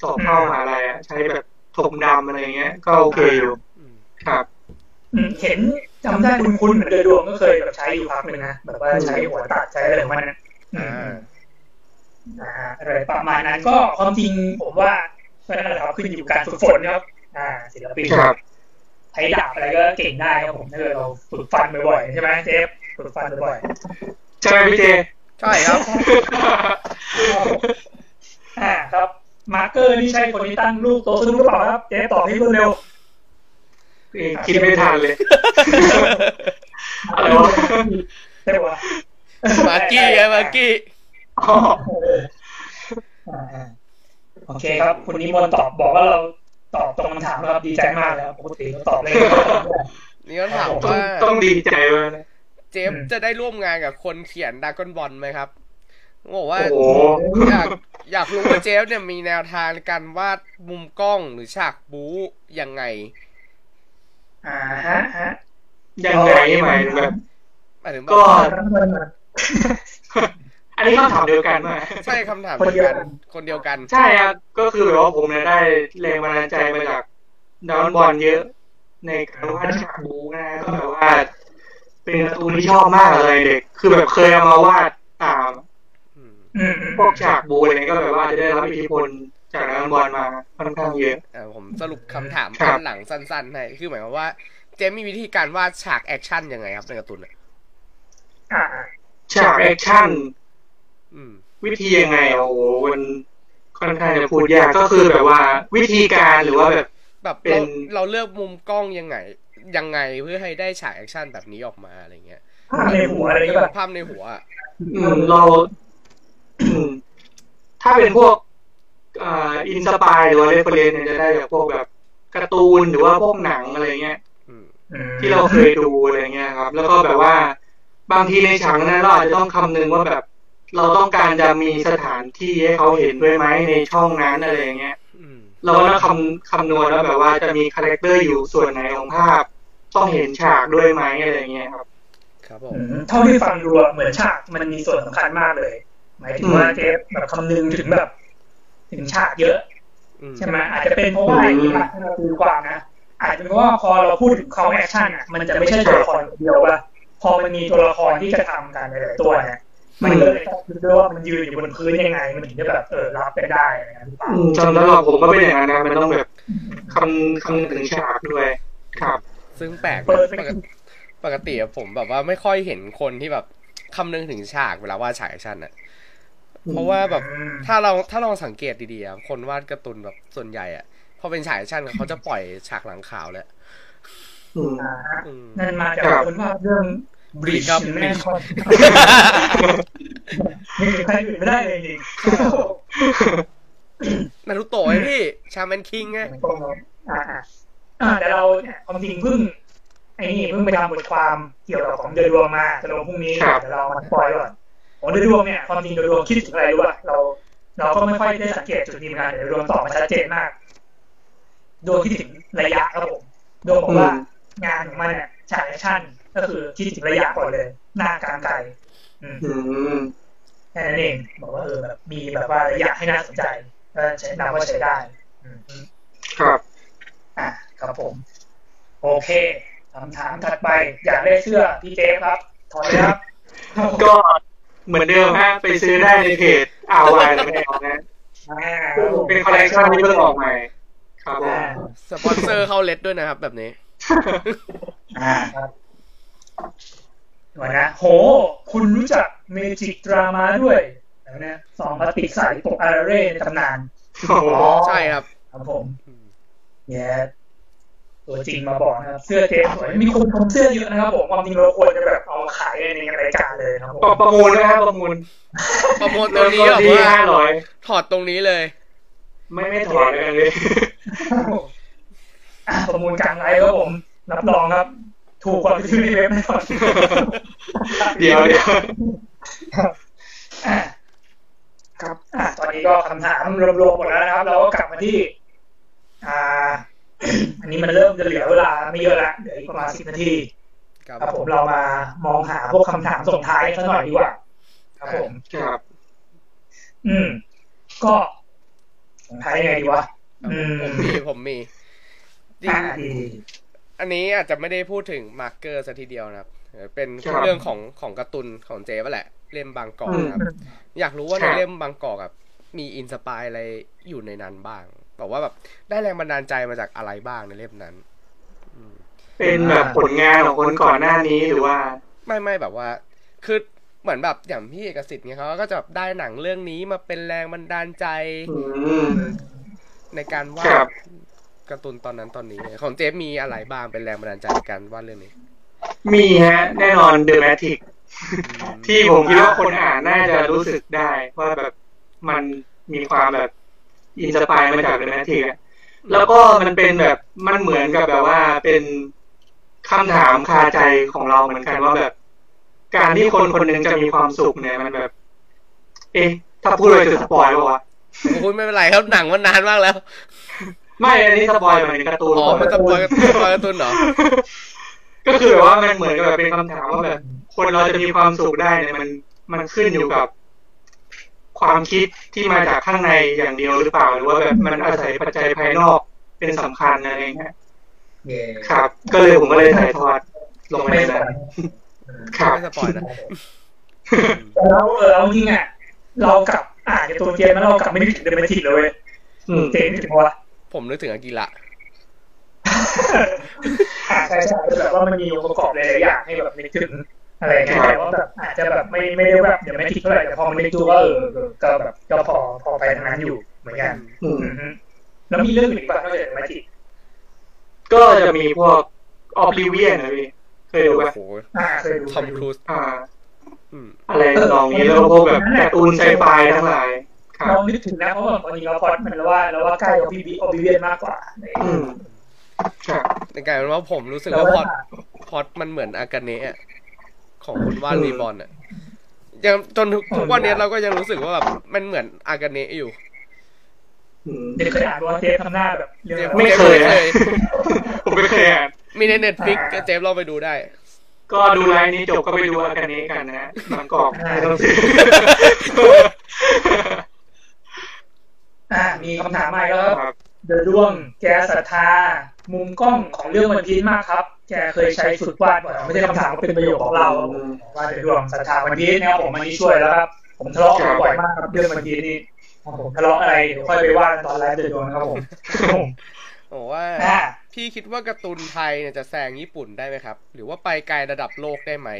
สอบเข้ามหาลัยอะใช้แบบถมดำอะไรเงี้ย ก็โอเคอยู่อืมครับอืมเห็นจำได้คุณคุณเหมือนเดยดวงก็เคยแบบใช้อยู่พักหนึ่งนะแบบว่าใช้หัวตัดใช้อะไรของมันนะอือ่ามอ่าอะไรประมาณนั้นก็ความจริงผมว่าก็นั่นแหละครับขึ้นอยู่กับการฝึกฝนครับ อ่าศิลปินครับ ใช้ดาบอะไรก็เก่งได้ครับผมถ้าเกิดเราฝึกฟันบ่อยๆใช่ไหมเจฟฝึกฟันบ่อยใช่ไหมพี่เจใช่ครับๆอ่าครับ มาร์เกอร์นี่ใช่คนที่ตั้งรูปโต๊ะสนุกหรือเปล่าครับเจ๊ตอบให้รวดเร็วคิดไม่ทันเลยอะไรวะใช่ปะมาร์กี้ไงมาร์กี้อ๋ออ่าๆโอเคครับ คุณนิมนต์ตอบบอกว่าเรา ตอบตรงคำถามแล้วครับดีใจมากแล้วปกติเราตอบเลยนี่ก็ถามต้องว่าต้องดีใจมากนะเจฟจะได้ร่วมงานกับคนเขียนดากอนบอลไหมครับบอกว่าโอ้โหอยากอยากรู้ว่าเจฟเนี่ยมีแนวทางในการวาดมุมกล้องหรือฉากบู๊ยังไง อ่าฮะฮะยังไงหมายถึงแบบหมายถึงแบก็บ อันนี้คำถามเดียวกันไหมใช่คำถามเดียวกันคนเดียวกัน ใช่ครับก็คือแบบว่าผมเนี่ยได้แรงบันดาลใจมาจาก Dragon Ball เยอะ ในการวาดฉากบู๊นะก็แบบว่า เป็นการ์ตูนที่ชอบมากเลยเด็ก คือแบบเคยเอามาวาดตามอืมอืมพวกฉากบู๊อะไรเงี้ยก็แบบว่าจะได้รับอิทธิพลจาก Dragon Ball มาค่อนข้างเยอะอ่าผมสรุปคำถามครับตอนหลังสั้นๆให้คือหมายความว่า เจฟมีวิธีการวาดฉากแอคชั่นยังไงครับในการ์ตูนอะอ่าฉากแอคชั่นอืม วิธียังไงโอ้โหมันค่อนข้างจะพูดยากก็คือแบบว่า วิธีการหรือว่าแบบแบบเป็นเราเราเลือกมุมกล้องยังไง ยังไงเพื่อให้ได้ฉากแอคชั่นแบบนี้ออกมาอะไรเงี้ยภาพในหัวอะไรอย่างเงี้ยแบบภาพในหัวอะอืมเราอืมถ้าเป็นพวกอ่า inspire หรือว่า reference เนี่ยจะได้จากพวกแบบการ์ตูนหรือว่าพวกหนังอะไรเงี้ยอืมอืมที่เราเคยดูอะไรเงี้ยครับ แล้วก็แบบว่า บางทีในฉากนั้นเราอาจจะต้องคำนึงว่าแบบ เราต้องการจะมีสถานที่ให้เขาเห็นด้วยไหมในช่องนั้นอะไรเงี้ยอืมเราก็ต้องคำคำนวณว่าแบบว่าจะมี character อยู่ส่วนไหนของภาพ ต้องเห็นฉากด้วยไหมอะไรเงี้ยครับ ครับผอืมมเท่าที่ฟังดูอะเหมือนฉากมันมีส่วนสำคัญมากเลย หมายถึงว่าเจฟแบบคำนึงถึงแบบ ถึงฉากเยอะอืมใช่ไหมอาจจะเป็นเพราะว่าอย่างนี้ละที่เราตีความนะอาจจะเป็นเพราะว่าพอเราพูดถึงคำว่าแอคชั่นอะมันจะไม่ใช่ตัวละครเดียวว่าพอมันมีตัวละครที่จะทำกันหลายๆตัวเนี่ย มันก็เลยต้องคิดด้วยว่ามันยืนอยู่บนพื้นยังไง มันถึงจะแบบเออรับไปได้อะไรอย่างเงี้ยหรือเปล่าอืมจำได้ว่าผมก็เป็นอย่างนั้นนะมันต้องแบบคำคำนึงถึงฉากด้วยครับ ซึ่งแปลกเปิดนะไปปกติปกติอะผมแบบว่าไม่ค่อยเห็นคนที่แบบคำนึงถึงฉากเวลาวาดฉากแอคชั่นอะเพราะว่าแบบอืมถ้าเราถ้าลองสังเกตดีๆอะคนวาดการ์ตูนแบบส่วนใหญ่อะพอเป็นฉากแอคชั่นเขาจะปล่อยฉากหลังขาวแล้วอืมอ่าฮะอืมนั่นมาจากครับคนว่าเรื่อง Bleach ครับแน่นอนไม่มีใครอื่นไม่ได้เลยจริงนารุโตะไอ้พี่ ชาแมนคิงไงอ่าอ่าอ่าแต่เราเนี่ยความจริงเพิ่งไอ้นี่เพิ่งไปทำบทความเกี่ยวกับของเดือนดวงมาจะลงพรุ่งนี้ครับเดี๋ยวเรามา spoil ก่อนของเดือนดวงเนี่ยความจริงเดือนดวงคิดถึงอะไรรู้ป่ะเรา เราก็ไม่ค่อยได้สังเกตจุดนี้เหมือนกันเดือนดวงตอบมาชัดเจนมากดวงคิดถึงระยะครับผมดวงบอกว่างานของมันเนี่ยฉากแอคชั่น ก็คือคิดถึงระยะก่อนเลย หน้ากลางไกลอืมอืมแค่นั้นเองบอกว่าเออแบบมีแบบว่าระยะให้น่าสนใจก็ใช้นับว่าใช้ได้อืมครับ อะครับผม โอเคคำถามถัดไป อยากได้เสื้อพี่เจฟครับ ถอนเลยครับ ก็เหมือนเดิมฮะไปซื้อได้ในเพจอาวายแล้วไม่เอานะอ่าครับผมเป็นคอลเลคชันที่เพิ่งออกใหม่ ครับผมอ่าสปอนเซอร์เข้าเลยด้วยนะครับแบบนี้ อ่าครับ หน่อยนะโห คุณรู้จักเมจิกดรามาด้วยแล้วเนี่ยซองพลาสติกใสปกอาราเร่ในตำนานโอ้โหใช่ครับครับผมเนี่ยตัวจริงมาบอกนะครับ เสื้อเจฟสวยมีคนชมเสื้อเยอะนะครับผมความจริงเราควรจะแบบเอามาขายในรายการเลยนะครับผมประประมูลนะครับประมูลประโมทตัเริ่วมนี้ต้นแบบที่ว่าห้าร้อยถอดตรงนี้เลย ไม่ไม่ถอดเลยเลยอะประมูลกลางไลฟ์ครับผม รับรองครับ ถูกกว่าไปซื้อในเว็บแน่นอนเดี๋ยวเดี๋ยวอะครับอะตอนนี้ก็คำถามรวมๆหมดแล้วนะครับ เราก็กลับมาที่ อ่า อันนี้มันเริ่มจะเหลือเวลาไม่เยอะละเหลืออีกประมาณสิบนาทีครับครับผมเรามามองหาพวกคำถามส่งท้ายสักหน่อยดีกว่า ครับผมครับ อืม ก็ส่งท้ายยังไงดีวะอืมผมมีผมมีจริง อะดีอันนี้อาจจะไม่ได้พูดถึงมาร์เกอร์ซะทีเดียวนะครับเออเป็นครับเรื่องของของการ์ตูนของเจ๊ป่ะแหละ เล่มบางกอกอืมครับ อยากรู้ว่าครัในเล่มบางกอกแบบมี inspire อะไรอยู่ในนั้นบ้างแบบว่าแบบได้แรงบันดาลใจมาจากอะไรบ้างในเล่มนั้นอืมเป็นแบบผลงานของคนก่อนหน้านี้หรือว่า ไม่ไม่แบบว่า คือเหมือนแบบอย่างพี่เอกสิทธิ์เนี่ยเขาก็จะแบบได้หนังเรื่องนี้มาเป็นแรงบันดาลใจอืมในการวาครัดบ การ์ตูนตอนนั้นตอนนี้ ของเจฟมีอะไรบ้างเป็นแรงบันดาลใจในการวาดเรื่องนี้ มีฮะ แน่นอนเดอะแมทริกที่ผมคิดว่าคนอ่านน่าจะรู้สึกได้ว่าแบบมันมีความแบบinspire มาจาก The Matrix แล้วก็มันเป็นแบบมันเหมือนกับแบบว่าเป็นคำถามคาใจของเราเหมือนกันว่าแบบ การที่คนคนหนึ่งจะมีความสุขเนี่ยมันแบบ เอ๊ะ ถ้าพูดเลยจะ spoil ปะวะโอ้ยไม่เป็นไรครับหนังมันนานมากแล้ว ไม่อันนี้ spoil หมายถึงการ์ตูนอ๋อมัน spoil spoil การ์ตูนเหรอ ก็คือแบบว่ามันเหมือนกับแบบเป็นคำถามว่าแบบคนเราจะมีความสุขได้เนี่ยมันมันขึ้นอยู่กับ ความคิดที่มาจากข้างในอย่างเดียวหรือเปล่าหรือว่าแบบมันอาศัยปัจจัยภายนอกเป็นสำคัญอะไรอย่างเงี้ยเย่ครับ ก็เลยผมก็เลยถ่ายทอดลงไปไม่ในสนั้นนครับไม่สปอยนะแล้วเออเอาจริงอะเรากลับอ่านในตัวเกมแล้วเรากลับไม่นึกถึงเดอะแมทริกเลยเว้ยอืมเจนึกถึงว่า ผมนึกถึงอากิระอ่าใช่ใช่แบบว่ามันมีองค์ประกอบหลายๆอย่างให้แบบนึกถึงอะไรเงี้ยแต่ว่าแบบอาจจะแบบไม่ไม่ได้แบบเดี๋ยวไม่ทิดเท่าไหร่แต่พอมันนึกดูว่าเออเออก็แบบก็พอพอไปทางนั้นอยู่เหมือนกันอืมอือฮึแล้วมีเรื่องอื่นอีกบ้างนอกจากแมจิกก็จะมีพวกออ b ลิเวียนนะพี่เคยดูโอ้ป่ะโหอ่าเคยดูทอมครูซอ่าอืมอะไรทำนองนี้แล้วก็พวกแบบการ์ตูนไซไฟทั้งหลายครับ เรานึกถึงนะเพราะว่าตอนนี้เราพอดมันแล้วว่าเราว่าใกล้ออบิบิออบิเวียนมากกว่าอืมครับในกลายเป็นว่าผมรู้สึกแล้วว่าพอว่าดพอดมันเหมือนอากาเนะอะของคนวาดรีบอลอะยังจนทุกทุกวันนี้เราก็ยังรู้สึกว่าแบบมันเหมือนอากาเนะอยู่อืมเด็กเคยอ่านว่าเทปทำหน้าแบบเรื่องไม่เคยไม่นะเคยผมไม่เคยอ่านมีในเน็ตฟิกเจฟลองไปดูได้ ก็ดูไลน์นี้จบก็ไปดูอาการนี้กันนะบางกอกไม่ต้ องซื้ออ่ามีคำถามใหม่แล้วครับเดินร่วงแกศรัทธา มุมกล้องของเรื่อง One Piece มากครับ แกเคยใช้สุดวาดบ่อยไม่ใช่คำถามก็เป็นประโยคของเราว่าเดินร่วงศรัทธา One Piece นะครับผมมันนี้ช่วยแล้วครับ ผมทะเลาะกันบ่อยมากครับเรื่อง One Piece นี่ผมทะเลาะอะไรเดี๋ยวค่อยไปว่ากันตอนไลฟ์เดินร่วงนะครับผมบอกว่าอ่าพี่คิดว่าการ์ตูนไทยเนี่ยจะแซงญี่ปุ่นได้ไหมครับ หรือว่าไปไกลระดับโลกได้ไหม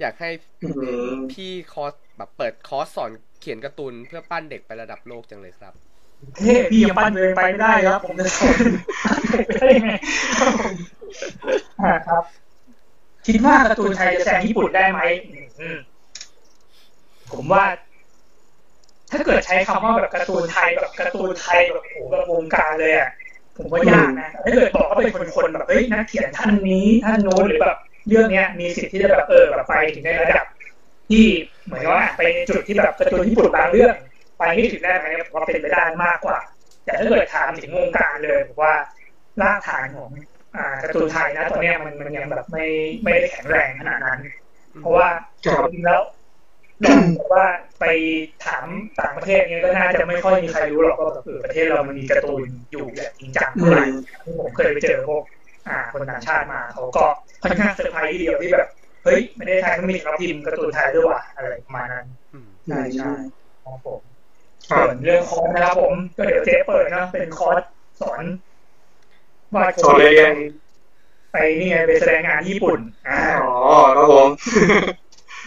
อยากให้อืมพี่คอร์สแบบเปิดคอร์สสอนเขียนการ์ตูนเพื่อปั้นเด็กไประดับโลกจังเลยครับ เฮ้พี่ยังปั้นเลยไปไม่ได้ครับ ผมจะสอนไปได้ไงครับ คิดว่าการ์ตูนไทยจะแซงญี่ปุ่นได้ไหมผมว่า ถ้าเกิดใช้คำว่าแบบการ์ตูนไทยแบบการ์ตูนไทยแบบโอ้โหแบบวงการเลยอะผมว่ายากนะถ้าเกิดบอกว่าเป็นคนๆแบบเฮ้ยนักเขียนท่านนี้ท่านโน้นหรือแบบเรื่องเนี้ย มีสิทธิ์ที่จะแบบเออแบบไปถึงในระดับ ที่เหมือนว่าไปจุดที่แบบการ์ตูนญี่ปุ่นบางเรื่อง ไปไม่ถึงได้ไหมผมว่าเป็นไปได้มากกว่า แต่ถ้าเกิดถามถึงวงการเลยผมว่ารากฐานของอ่าการ์ตูนไทยนะตอนเนี้ยมันมันยังแบบไม่ไม่ได้แข็งแรงขนาดนั้น เพราะว่าครับจริงๆแล้วลองบอกว่าไปถามต่างประเทศเนี้ยก็น่าจะไม่ค่อยมีใครรู้หรอกว่าแบบเออประเทศเรามันมีการ์ตูนอยู่อย่างจริงจังอืเท่าไหร่มที่ผมเคยไปเจอพวกอ่าคนต่างชาติมาเขาก็ค่อนข้างเซอร์ไพรส์ทีเดียวที่แบบเฮ้ยไม่ได้ไทยมันมีเราพิมพ์การ์ตูนไทยด้วยว่ะอะไรประมาณนั้นอืมใช่ใช่ครับผมครับ ส่วนเรื่องคอร์สนะครับผมก็เดี๋ยวเจฟเปิดนะเป็นคอร์สสอนวาดโคสอนเรียนไปนี่ไงไปแสดงงานที่ญี่ปุ่นอ่าอ๋อครับผม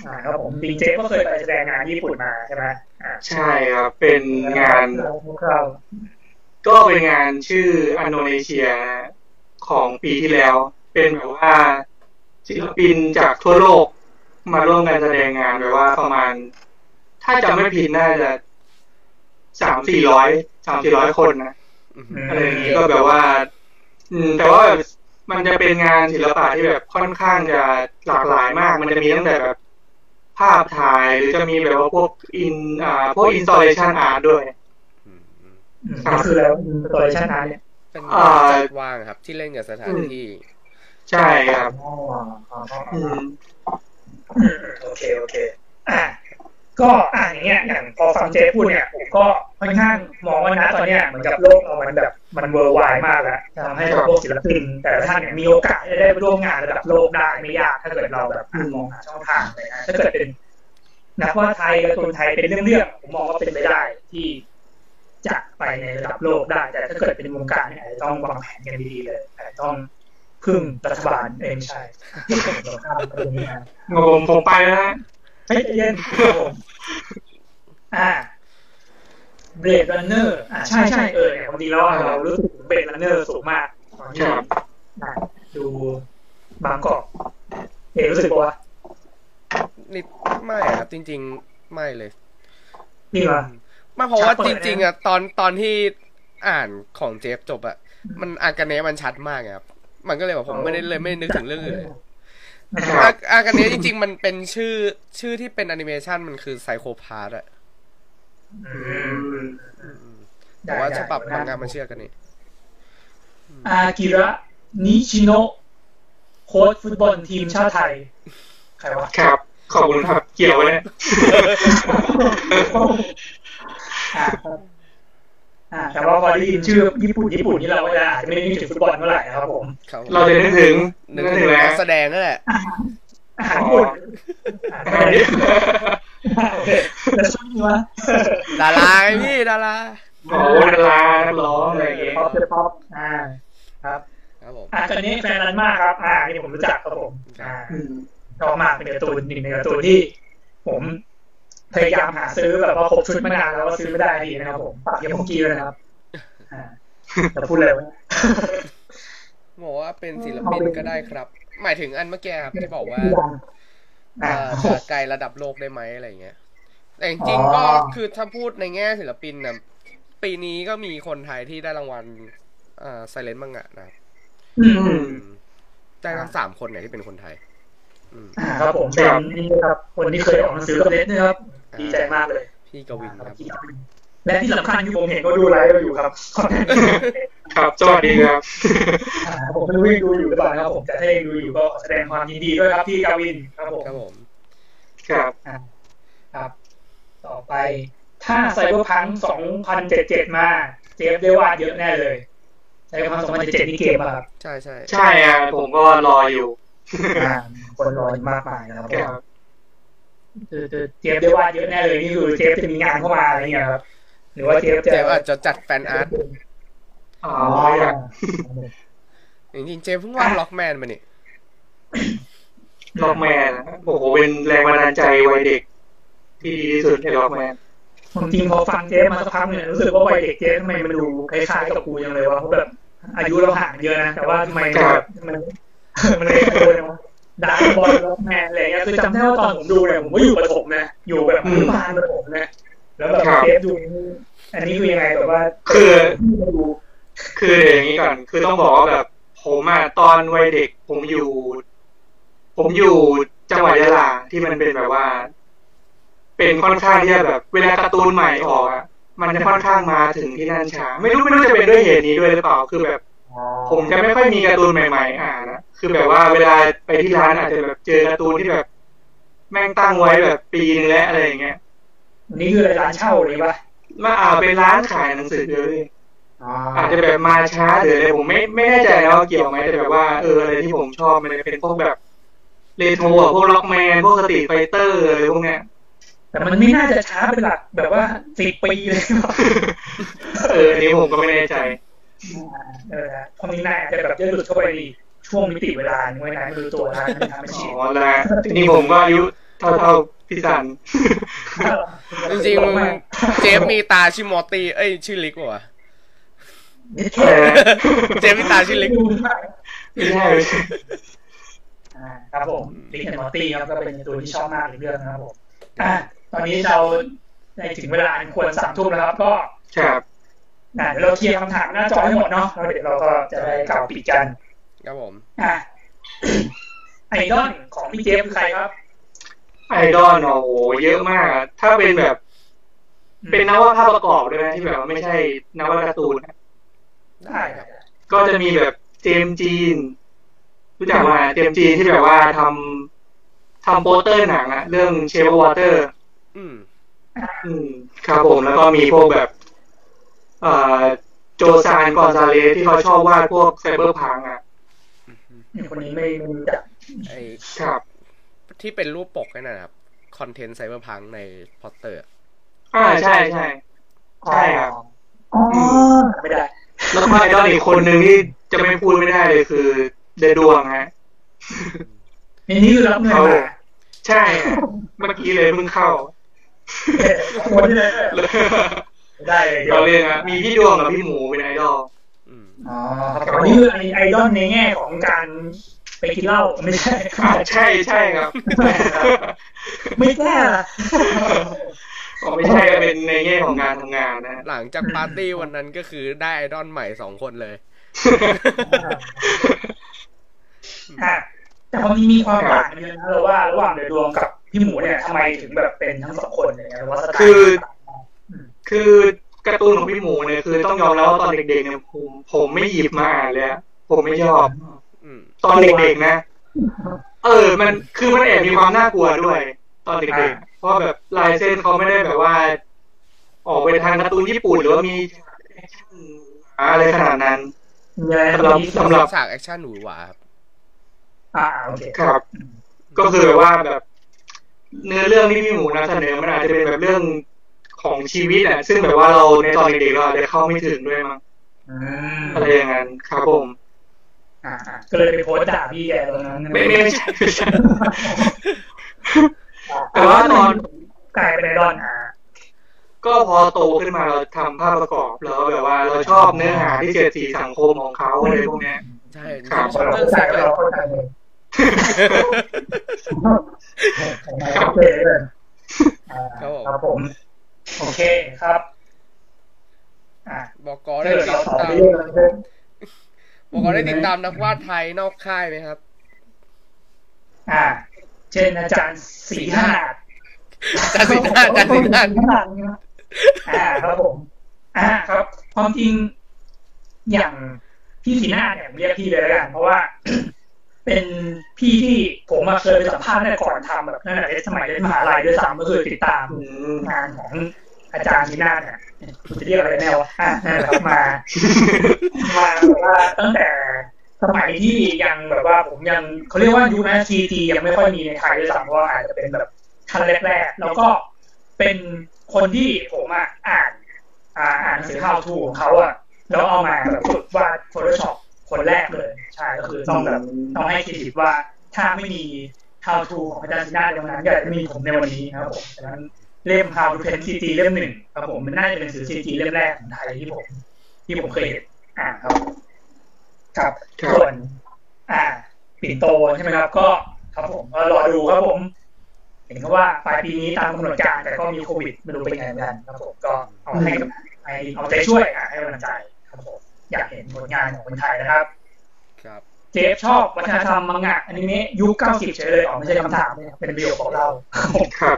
อ่าครับผมจริงเจฟก็เคยไปแสดงงานญี่ปุ่นมาใช่ไหมอ่าใช่ครับเป็นงานคร่าวก็เป็นงานชื่อUnknown Asia ของปีที่แล้ว เป็นแบบว่าศิลปินจากทั่วโลกมาร่วมกันแสดงงานแบบว่าประมาณ ถ้าจำไม่ผิดน่าจะ สามสี่ร้อยสามสี่ร้อยคนนะอืมอะไรอย่างนี้ก็แบบว่า อืม แต่ว่าแบบมันจะเป็นงานศิลปะที่แบบค่อนข้างจะหลากหลายมาก มันจะมีตั้งแต่แบบภาพถ่ายหรือจะมีแบบว่าพวกอิน อ่า พวกอินสต l เลชันอาร์ตด้วยอืมอืมๆอืมก็คือแล้วตัวเลชันนั้นเนี่ยเป็นอ่าจัดว่างครับ ที่เล่นกับสถานที่ ใช่ครับอ๋ออ๋ออ๋ออืมอืมโอเคโอเค อ่า ก็อ่าอย่างเงี้ยอย่างพอฟังเจ๊พูดเนี่ยผมก็ค่อนข้างมองว่านะตอนเนี้ยเหมือนกับโลกเรามันแบบมันเวอร์ไวมากแล้วทำให้แบบพวกศิลปิน แต่ละท่านเนี่ยมีโอกาสจะได้ร่วมงานระดับโลกได้ไม่ยากถ้าเกิดเราแบบอะมองหาช่องทางเลยนะถ้าเกิดเป็นนักวาดไทยการ์ตูนไทยเป็นเรื่องๆผมมองว่าเป็นไปได้ที่จะไปในระดับโลกได้ แต่ถ้าเกิดเป็นวงการเนี่ยต้องวางแผนกันดีๆเลยอาจจะต้องพึ่งรัฐบาลเองใช่ผมผมไปแล้ว นะไม่ใจเย็นครับผมอ่า Blade Runner อ่าใช่ใช่เออเนี่ยบางทีเราเรารู้สึก Blade Runner สูงมากตอนที่ครับอ่าดูบางกอกเอกรู้สึกว่านิดไม่ครับจริง ๆ ไม่เลยนี่วะไมาเพราะว่าชัดเปิจดริงนะๆอะตอนตอนที่อ่านของเจฟจบอะมันอากาเนะมันชัดมากไงครับมันก็เลยแบบผมไม่ได้เลยไม่ได้นึกถึงเรื่องอื่นเลยครับ อาอากาเนะจริง ๆ มันเป็นชื่อชื่อที่เป็นแอนิเมชันมันคือไซโคพาร์ตอะอือืมมแต่ว่าได้ฉบับได้มังงะมันเชื่อกันนี่อากิระนิชิโนะโค้ชฟุตบอลทีมชาติไทย ใครวะ ครับ ขอบคุณครับ เกี่ยวไว้เนี่ยอ่าครับอ่า แต่ว่าพอได้ยินชื่อญี่ปุ่นญี่ปุ่นนี่เราก็จะอาจจะไม่ได้นึกถึงฟุตบอลเมื่อไหร่นะครับผมครับเราจะนึกถึงนึนึกกถึถึงงแล้นัวกแสดงนั่นแหละอาหารญี่ปุ่นอ่าไม่ได้โอเคแล้วช่วงนี้วะดาราไงพี่ดาราโอ้โหดารานักร้องอะไรอย่างเงี้ยป๊อปเป็นป๊อปอ่าครับครับผมอ่าตอนนี้แฟนรันมากครับ อ่านี่ผมรู้จักครับผมอ่าอืมชอบมากเป็นการ์ตูนหนึ่งในการ์ตูนที่ ผม พยายามหาซื้อแบบว่าครบชุดมานานแล้วก็ซื้อไม่ได้ทีนะครับผมฝากเยังพกี้ด้วยนะครับอ่าจะพูดอะไรวะบอกว่าเป็นศิลปินก็ได้ครับ หมายถึงอันเมื่อกี้ครับที่บอกว่าอ่าเอ่อจะไกลระดับโลกได้ไหมอะไรเงี้ย แต่จริงๆก็อ๋อคือถ้าพูดในแง่ศิลปินนะปีนี้ก็มีคนไทยที่ได้รางวัลอ่าไซเลนมังงะนะครับอืมอืมได้ทั้งสามคนเนี่ยที่เป็นคนไทยอืมอ่า ครับผมเป็นนี่ครับคนที่เคยออกหนังสือกับเน็ตนะครับดีใจมากเลย พี่กวินครับและที่สำคัญคือผมเห็นเขาดูไลฟ์เราอยู่ครับ ครับสวัสดีครับอ่าผมไม่รู้ยังดูอยู่หรือเปล่านะครับผมแต่ถ้ายังดูอยู่ก็ขอแสดงความยินดีด้วยครับพี่กาวินครับผมครับผมครับครับ ต่อไป ถ้าไซเบอร์พัง2077มา เจฟได้วาดเยอะแน่เลยไซเบอร์พัง2077นี่เกมอะครับ ใช่ใช่ใช่อะผมก็รออยู่อ่า คนรอมากมายนะครับครับคือคือเจฟได้วาดเยอะแน่เลยนี่คือเจฟจะมีงานเข้ามาอะไรเงี้ยครับ หรือว่าเจฟจะเจฟอาจจะจัดแฟนอาร์ตอ๋ออ๋ออยากจริงๆเจฟเพิ่งวาดล็อกแมนมานี่ล็อกแมนโอ้โหเป็นแรงบันดาลใจวัยเด็ก ที่ดีที่สุดในล็อกแมนจริงๆพอฟังเจฟมาสักพักเนี่ยรู้สึกว่าวัยเด็กเจฟทำไมมันดูคล้ายๆกับกูยังเลยวะเพราะแบบอายุเราห่างเยอะนะแต่ว่าทำไมมันแบบมันมันเลยโดนวะ ดราก้อนบอลล็อกแมนอะไรเงี้ยคือจำได้ว่าตอนผมดูเนี่ยผมก็อยู่ประถมนะอยู่แบบอนุบาลประถมนะแล้วแบบเจฟดูอันนี้คือยังไงแบบว่า คือดูคืออย่างนี้ก่อน คือต้องบอกว่าแบบ ผมอะตอนวัยเด็ก ผมอยู่ ผมอยู่จังหวัดยะลาที่มันเป็นแบบว่า เป็นค่อนข้างที่จะแบบ เวลาการ์ตูนใหม่ออกอะมันจะค่อนข้างมาถึงที่นั่นช้าไม่รู้ไม่รู้จะเป็นด้วยเหตุนี้ด้วยหรือเปล่าคือแบบ ผมจะไม่ค่อยมีการ์ตูนใหม่ๆอ่านนะคือแบบว่าเวลาไปที่ร้านอาจจะแบบเจอการ์ตูนที่แบบ แม่งตั้งไว้แบบปีนึงแล้วอะไรอย่างเงี้ยอันนี้คืออะไรร้านเช่าเลยปะมาอ่าเป็นร้านขายหนังสือเลยอ๋ออาจจะแบบมาช้าหรืออะไรผมไม่ไม่แน่ใจนะว่าเกี่ยวไหมแต่แบบว่าเอออะไรที่ผมชอบมันจะเป็นพวกแบบเรโทรอะพวกล็อกแมนพวก Street Fighter อะไรพวกเนี้ยแต่มันไม่น่าจะช้าเป็นหลักแบบว่าสิบปีเลยหรอเอออันนี้ผมก็ไม่แน่ใจ เออความนี้นายอาจจะแบบจะหลุดเข้าไปในช่วงมิติเวลาหนึ่งไว้นายไม่รู้ตัวนะทำไม่อ๋ชินอแล้วนี่ผมก็อายุเท่าเท่าๆพี่สันจริงๆเจฟมีตาชื่อมอตตี้เอ้ยชื่อลิกวะแค่เจฟมีตาชื่อลิกไม่ใช่ไม่ใช่อ่าครับผมลิกแอนมอร์ตี้ครับก็เป็นตัวที่ชอบมากในเรื่องนะครับผมอ่าตอนนี้เราในถึงเวลาอันควรสามทุ่มแล้วครับก็ครับอ่า เดี๋ยวเราเคลียร์คำถามหน้าจอให้หมดเนาะแล้วเดี๋ยวเราก็จะได้กล่าวปิดกันครับผมอ่าไอดอลของพี่เจฟคือใครครับ ไอดอลโอ้โหเยอะมากอะถ้าเป็นแบบ เป็นนักวาดภาพประกอบด้วยนะที่แบบว่าไม่ใช่นักวาดการ์ตูนนะได้ครับก็จะมีแบบ James Jean รู้จักมา James Jean ที่แบบว่าทำทำโปสเตอร์หนังอะเรื่อง Shape of Water อืม อืมครับผมแล้วก็มีพวกแบบเอ่อ Josan Gonzalez ที่เขาชอบวาดพวก cyberpunkอะคนนี้ไม่ไม่รู้จักไอครับที่เป็นรูปปกนั่นนะครับคอนเทนต์ cyberpunk ในโปสเตอร์ อ่าใช่ใช่ใช่ครับอ๋อไม่ได้ แล้วก็ไอดอลอีกคนหนึ่งที่จะไม่พูดไม่ได้เลยคือเดอะดวงฮะนี่นี่คือรับเงินมาใช่ เมื่อกี้เลยมึงเข้าคนเลย ได้เลยเราเรียนนะมีพี่ดวงกับพี่หมูเป็นไอดอลอืมอ๋อครับแต่นี่คือไอดอลในแง่ของการไปกินเหล้าไม่ใช่อ่าใช่ใช่ครับ ไม่แก้ละอ๋อไม่ใช่ก็เป็นในแง่ของงานทำงานนะ หลังจากปาร์ตี้วันนั้นก็คือได้ไอดอลใหม่สองคนเลยอะแต่มันมีความต่างกันเลยนะเราว่าระหว่างเดดวงกับพี่หมูเนี่ยทำไมถึงแบบเป็นทั้งสองคนเนี่ยหรือว่าสไตล์คือ คือการ์ตูนของพี่หมูเนี่ยคือต้องยอมรับว่าตอนเด็กๆเนี่ยผมผมไม่หยิบมาอ่านเลยอะผมไม่ชอบอืมตอนเด็กๆนะ เออ มันคือมันแอบมีความน่ากลัวด้วย ตอนเด็กๆเพราะแบบลายเส้นเขาไม่ได้แบบว่า ออกไปทางการ์ตูนญี่ปุ่นหรือว่ามีอะไรขนาดนั้นเนี่ยสำหรับสำหรับฉากแอคชั่นหนูหวาครับอ่าโอเคครับ ก็คือแบบว่าแบบ เนื้อเรื่องที่พี่หมูนำเสนอมันอาจจะเป็นแบบเรื่อง ของชีวิตอะซึ่งแบบว่าเราในตอนเด็กๆเราอาจจะเข้าไม่ถึงด้วยมั้งอืมอะไรอย่างนั้นครับผมอ่าอ่าก็เลยไปโพสต์ด่าพี่แกตรงนั้นไม่ไม่ใช่ไม่ใช่แต่ว่าตอนกลายเป็นไอดอลอ่าก็พอโตขึ้นมาเราทำภาพประกอบแล้วแบบว่าเราชอบเนื้อหาที่เสียดสีสังคมของเขาอะไรพวกเนี้ยใช่ครับชอบเราเรื่องเข้าใจเซ็กเลยเราเข้าใจเลยโอเคเลยอ่าครับผม โอเคครับอ่าบอกกอถ้าได้เกิดติเราดต่อตามไปเรื่องอะไรเพิ่มบอกกอได้ติดตามนักวาดไทยนอกค่ายไหมครับ อ่า เช่นอาจารย์สีหาดอาจารย์สิทธาอาจารย์สิทธาอ่าครับผม อ่าครับความจริงอย่างพี่สีหน้าเนี่ยผมเรียกพี่เลยแล้วกันเพราะว่า เป็นพี่ที่ผมมาเคยไปสัมภาษณ์ตั้งแต่ก่อนทำแบบนั่นแหละสมัยเรียนมหาลัยด้วยซ้ำก็คือติดตามงานของอาจารย์สีหน้าเนี่ยคุณจะเรียกอะไรแน่วะอ่านั่นแหละครับมา มาแบบว่าตั้งแต่สมัยที่ยังแบบว่าผมยังเขาเรียกว่ายุคนั้นทีทียังไม่ค่อยมีในไทยด้วยซ้ำเพราะว่าอาจจะเป็นแบบทันแรกๆแล้วก็เป็นคนที่ผมอะอ่านอ่าอ่านหนังสือ how to ของเขาอะแล้วเอามาแบบฝึกวาด Photoshop คนแรกเลยใช่ก็คือต้องแบบต้องให้เครดิตว่าถ้าไม่มี how to ของอาจารย์ซินาในวันนั้นก็จะไม่มีผมในวันนี้นะครับผมฉะนั้นเล่ม how to paint CG เล่มหนึ่งครับผมมันน่าจะเป็นหนังสือ CG เล่มแรกของไทยที่ผมที่ผมเคยเห็นอ่านครับ ครับส่วนอ่าปิ่นโตใช่ไหมครับ ก็ครับผมรอดูครับผมเห็นเขาว่าปลายปีนี้ตามกำหนดการแต่ก็มีโควิดไม่รู้เป็นไงเหมือนกันครับผมก็เอาให้กับให้เอาใจช่วยอะให้กำลังใจครับผม อยากเห็นผลงานของคนไทยนะครับ ครับ เจฟชอบวัฒนธรรมมังงะอนิเมะยุค90เฉยเลยอ๋อไม่ใช่คำถามเนี่ยเป็นประโยคของเราครับ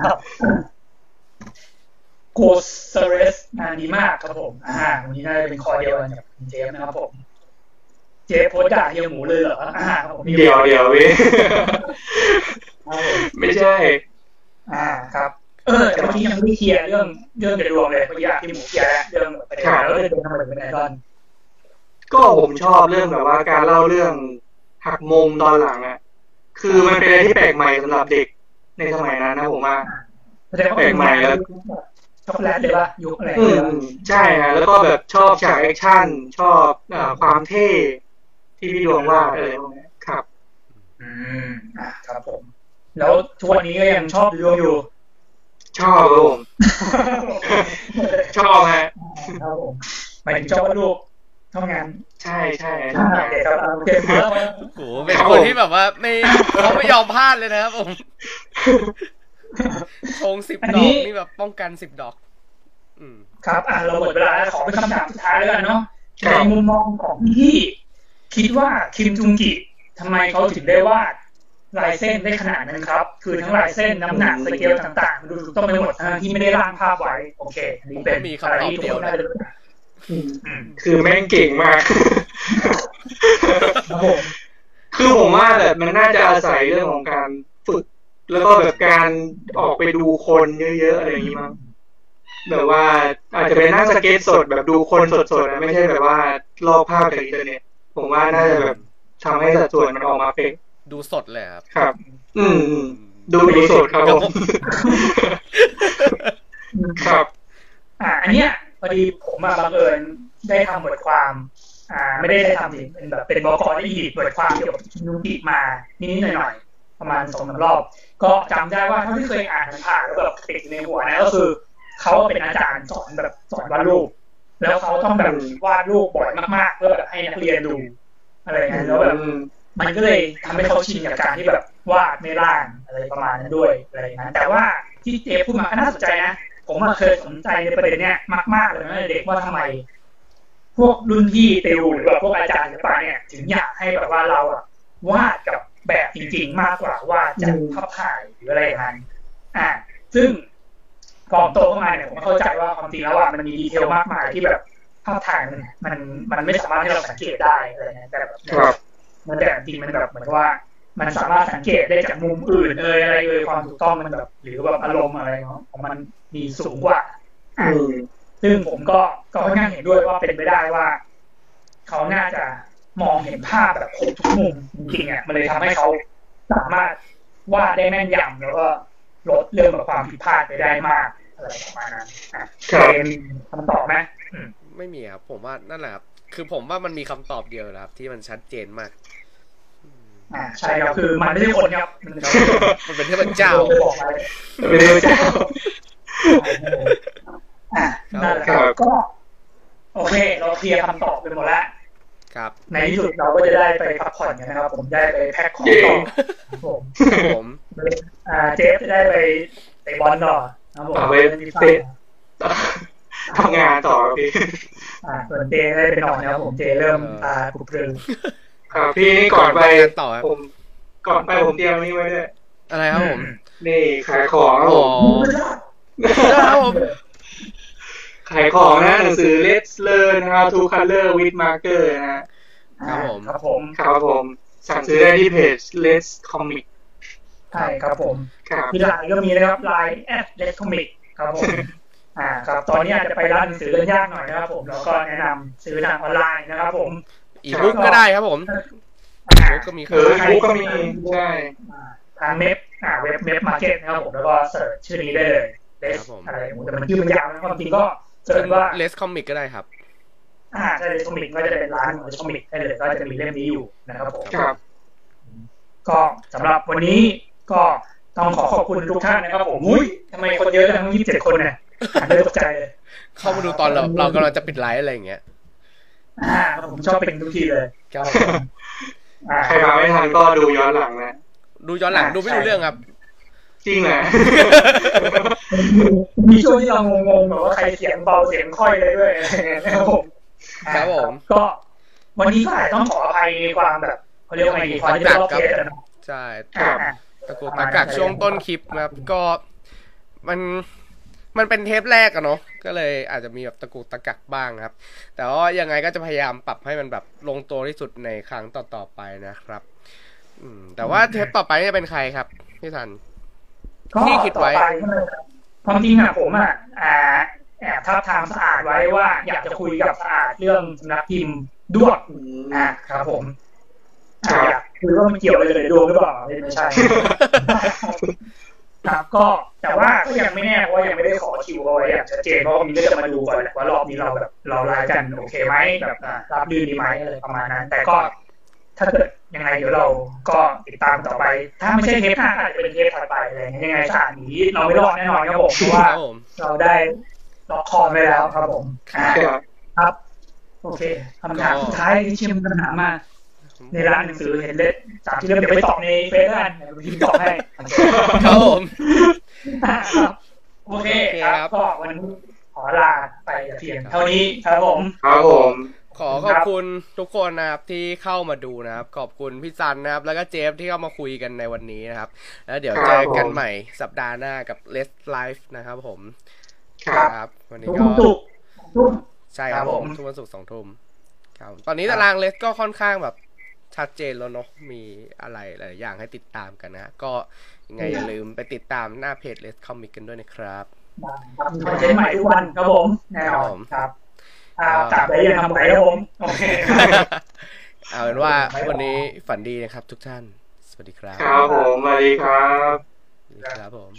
ครับโกสเซเรสงานดีมากครับผมอ่าวันนี้น่าจะเป็นคอเดียวกันกับเจฟนะครับผมเจฟโพสต์ด่าเฮียหมูเลยเหรออ่าครับผมเดี๋ยวเดี๋ยวเว้ยครับผมไม่ใช่ อ่าครับ เออแต่เมื่อกี้ยังไม่ได้เคลียร์เรื่องเรื่องเดอะดวงเลยเมื่อกี้อะพี่หมูเคลียร์แล้วเรื่องประเด็นแล้วเรื่องทำไมถึงเป็นไอดอลก็ผมชอบเรื่องแบบว่าการเล่าเรื่องหักมุมตอนหลังอะคือมันเป็นอะไรที่แปลกใหม่สำหรับเด็กในสมัยนั้นนะผมว่าแสดงว่าเป็นงานช็อกโกแลตเลยป่ะยุคอะไรอืมใช่ฮะแล้วก็แบบชอบฉากแอคชั่น ชอบเอ่อความเท่ที่พี่ดวงว่าดอะไรพวกเนี้ยครับ อืมอ่าครับผม แล้วทุกวันนี้ก็ยังชอบดูอยู่ ชอบครับผมชอบฮะครับผมหมายถึงชอบว่าลูกเท่างานใช่ใช่อ่าโอเคครับโอเคครับโหเป็นคนที่แบบว่าไม่เขาไม่ยอมพลาดเลยนะครับผมชงสิบอันดอนี้กนี่แบบป้องกันสิบดอกอืมครับ อ่าเราหมดเวลาแล้วขอเป็นคำถามสุดท้ายแล้วกันเนาะในมุมมองของพี่ คิดว่าคิมจุงกิทำไมเขาถึงได้วาด ลายเส้นได้ขนาดนั้นครับ คือทั้งลายเส้นน้ำหนักสเกลต่างๆ ดูถูกต้องไปหมดทั้งที่ไม่ได้ร่างภาพไว้โอเคอันนี้เป็นอะไรที่ทุกคนน่าจะรู้จักอืมคือแม่งเก่งมากครับผมคือผมว่าแบบมันน่าจะอาศัยเรื่องของการฝึก แล้วก็แบบการออกไปดูคนเยอะๆอะไรอย่างนี้มั้งแบบว่าอาจจะเป็นนั่งสเก็ตสดแบบดูคนสดๆนะไม่ใช่แบบว่าลอกภาพจากอินเทอร์เน็ตผมว่าน่าจะแบบทำให้สัดส่วนมันออกมาเป๊ะ ดูสดเลยครับ ครับอืมอืม ดูดูสดครับผมครับ อ่า อันเนี้ยพอดีผมมาบังเอิญได้ทำบทความ อ่า ไม่ได้ได้ทำสิเป็นแบบเป็นบกได้ edit บทความเกี่ยวกับคิมจุงกิมานิดๆหน่อยๆประมาณสองสามรอบ ก็จำได้ว่าเท่าที่เคยอ่านผ่านๆแล้วแบบติดในหัวนะก็คือเขาเป็นอาจารย์สอนแบบสอนวาดรูป แล้วเขาต้องแบบวาดรูปบ่อยมากๆเพื่อแบบให้นักเรียนดูอะไรอย่างเงี้ยแล้วแบบอื มันก็เลยทำให้เขาชินกับการที่แบบวาดไม่ร่างอะไรประมาณนั้นด้วยอะไรอย่างนั้นแต่ว่าที่เจพูดมาก็น่าสนใจนะ ผมอะเคยสนใจในประเด็นเนี้ยมากๆเลยนะเด็กว่าทำไม พวกรุ่นพี่ติวหรือแบบพวกอาจารย์ศิลปะเนี่ยถึงอยากให้แบบว่าเราอะวาดกับแบบจริง ๆ มากกว่าวาดจากภาพถ่ายหรืออะไรอย่างนั้นอ่าซึ่งพอผมโตขึ้นมาเนี่ยผมเข้าใจว่าความจริงแล้วว่ามันมีดีเทลมากมายที่แบบภาพถ่ายมันมันมันไม่สามารถให้เราสังเกตได้อะไรเงี้ยแต่แบบ มันแต่จริงมันแบบเหมือนว่า มันสามารถสังเกตได้จากมุมอื่นเอยอะไรเอยความถูกต้องมันแบบ หรือแบบอารมณ์อะไรของมันมีสูงกว่าอืซึ่งผมก็ก็ค่อนข้างเห็นด้วยว่าเป็นไปได้ว่า เขาน่าจะมองเห็นภาพแบบครบทุกมุมจริงๆอะมันเลยทำให้เขาสามารถวาดได้แม่นยำแล้วก็ลดเรื่องแบบความผิดพลาดไปได้มากอะไรประมาณนั้นอะครับเจมส์คำตอบไหมไม่มีครับผมว่านั่นแหละครับ คือผมว่ามันมีคำตอบเดียวนะครับ ที่มันชัดเจนมากอ่าใช่ครับคือมันไม่ใช่คนครับ มันมันเป็นเทพเจ้าไปบอกไว้ไม่ได้เจ้าอะนั่นแหละครับก็โอเค เราเคลียร์คำตอบไปหมดแล้วครับ ในที่สุดเราก็จะได้ไปพักผ่อนกันนะครับ ผมได้ไปแพ็คของต่อครับผมผมอ่าเจฟจะได้ไปเตะบอลต่อนะครับผมเอาไปเตะทำงานต่อครับพี่ อ่าส่วนเจได้ไปนอนนะครับผมเจเริ่มตาปลุกปลือครับพี่นี่ก่อนไปไปกันต่อครับผมก่อนไปผมเตรียมนี่ไว้ด้วยอะไรครับผม นี่ขายของครับอ๋ผอมครับผมขายของนะหนังสือ Let's Learn How to Color with Marker นะฮะครับผมครับผมครับผมสั่งซื้อได้ที่เพจ Let's Comic ใช่ครับผมครับที่ไลน์ก็มีนะครับไลน์แอด Let's Comic ครับผม อ่าครับตอนนี้อาจจะไปร้านหนังสือเล่นยากหน่อยนะครับ ผมแล้วก็แนะนำซื้อทางออนไลน์นะครับ ผมอีบุ๊กก็ได้ครับผมอีบุ๊กก็มีเอออีบุ๊กก็มีใช่อ่าทางเว็บอ่าเว็บ MEB Market นะครับผมแล้วก็ search ชื่อนี้ได้เลย Let's ครับผมอะไรแต่มันชื่อมันยาวนะความจริงก็ search ว่า Let's Comic ก็ได้ครับอ่าใช่ Let's Comic ก็จะเป็นร้านของ Let's Comic ได้เลยก็จะมีเล่มนี้อยู่นะครับผมครับก็สำหรับวันนี้ก็ต้องขอขอบคุณทุกท่านนะครับผมอุ้ยทำไมคนเยอะจังยี่สิบเจ็ดคนเนี่ย อ่านไม่ตกใจเลยเข้ามาดูตอนเราเรากำลังจะปิดไลฟ์อะไรอย่างเงี้ย อ่าผมชอบเป็นทุกทีเลยครับอ่าใครมาไม่ทันก็ดูย้อนหลังนะดูย้อนหลังอ่าดูไม่รู้เรื่องครับ จริงเหรอมีช่วงที่เรางงๆแบบว่าใครเสียงเบาเสียงค่อยเลยด้วยอะไรเงี้ยนะครับผมครับผม ก็ วันนี้ก็อาจจะต้องขออภัยในความแบบเขาเรียกว่าไงดีความที่เป็นรอบเทสอะเนาะใช่อ่าตะกุกตะกักช่วงต้นคลิปนะครับก็มัน มันเป็นเทปแรกอะเนาะก็เลยอาจจะมีแบบตะกุกตะกักบ้างครับ แต่ว่ายังไงก็จะพยายามปรับให้มันแบบลงตัวที่สุดในครั้งต่อๆไปนะครับ อืม แต่ว่าเทปต่อไปจะเป็นใครครับพี่ทันก็ที่คิดไว้ต่อปใช่ไหมครับความจริงอะผมอะอ่าแอบทับทามสะอาดไว้ว่า อยากจะคุยกับสะอาดเรื่องสำนักพิมพ์ด้วงอ่าครับผมอ่าอยากคือว่ามันเกี่ยวอะไรเลยดวงหรือเปล่าไม่ใช่ ครับก็แต่ว่าก็ยังไม่แน่เพราะยังไม่ได้ขอคิวเอาไว้อย่างชัดเจนเพราะว่ามีก็จะมาดูก่อนแหละว่ารอบนี้เราแบบเราไลฟ์กันโอเคไหมแบบรับรื่นดีไหมอะไรประมาณนั้น แต่ก็ ถ้าเกิดยังไงเดี๋ยวเราก็ติดตามต่อไป ถ้าไม่ใช่เทปหน้าอาจจะเป็นเทปถัดไปอะไรยังไงสถานนี้เราไม่รอดแน่นอนครับผมเพราะว่าเราได้ล็อกคอไว้แล้วครับผมครับ โอเคคำถามสุดท้ายที่เชียมปัญหามา ในร้านหนังสือเห็นเล็ดสามที่เล่มเดี๋ยวไปตอบในเฟซแล้วกันเดี๋ยวพิมพ์ตอบให้ครับผมครับโอเคครับก็วันนี้ขอลาไปแต่เพียงเท่านี้ครับผมครับผมขอขอบคุณทุกคนนะครับที่เข้ามาดูนะครับ ขอบคุณพี่ซันนะครับ แล้วก็เจฟที่เข้ามาคุยกันในวันนี้นะครับ แล้วเดี๋ยวเจอกันใหม่สัปดาห์หน้ากับ Let's Live นะครับผม ครับครับวันนี้ทุกก็ทุกทุกใช่ครับครับผผมมทุกวันศุกร์สองทุ่มครับตอนนี้ตารางเลสก็ค่อนข้างแบบ ชัดเจนแล้วเนาะมีอะไรหลายๆอย่างให้ติดตามกันนะก็ยังไงอย่าลืมไปติดตามหน้าเพจ Let's Comic กันด้วยนะครับครับมีคอนเทนต์ใหม่ทุกวันครับผมแน่นอนครับอ่าจับได้ยังทำไหวครับผมโอเคเอาเป็นว่าวันนี้ฝันดีนะครับทุกท่าน สวัสดีครับ ครับผมสวัสดีครับสวัสดีครับผม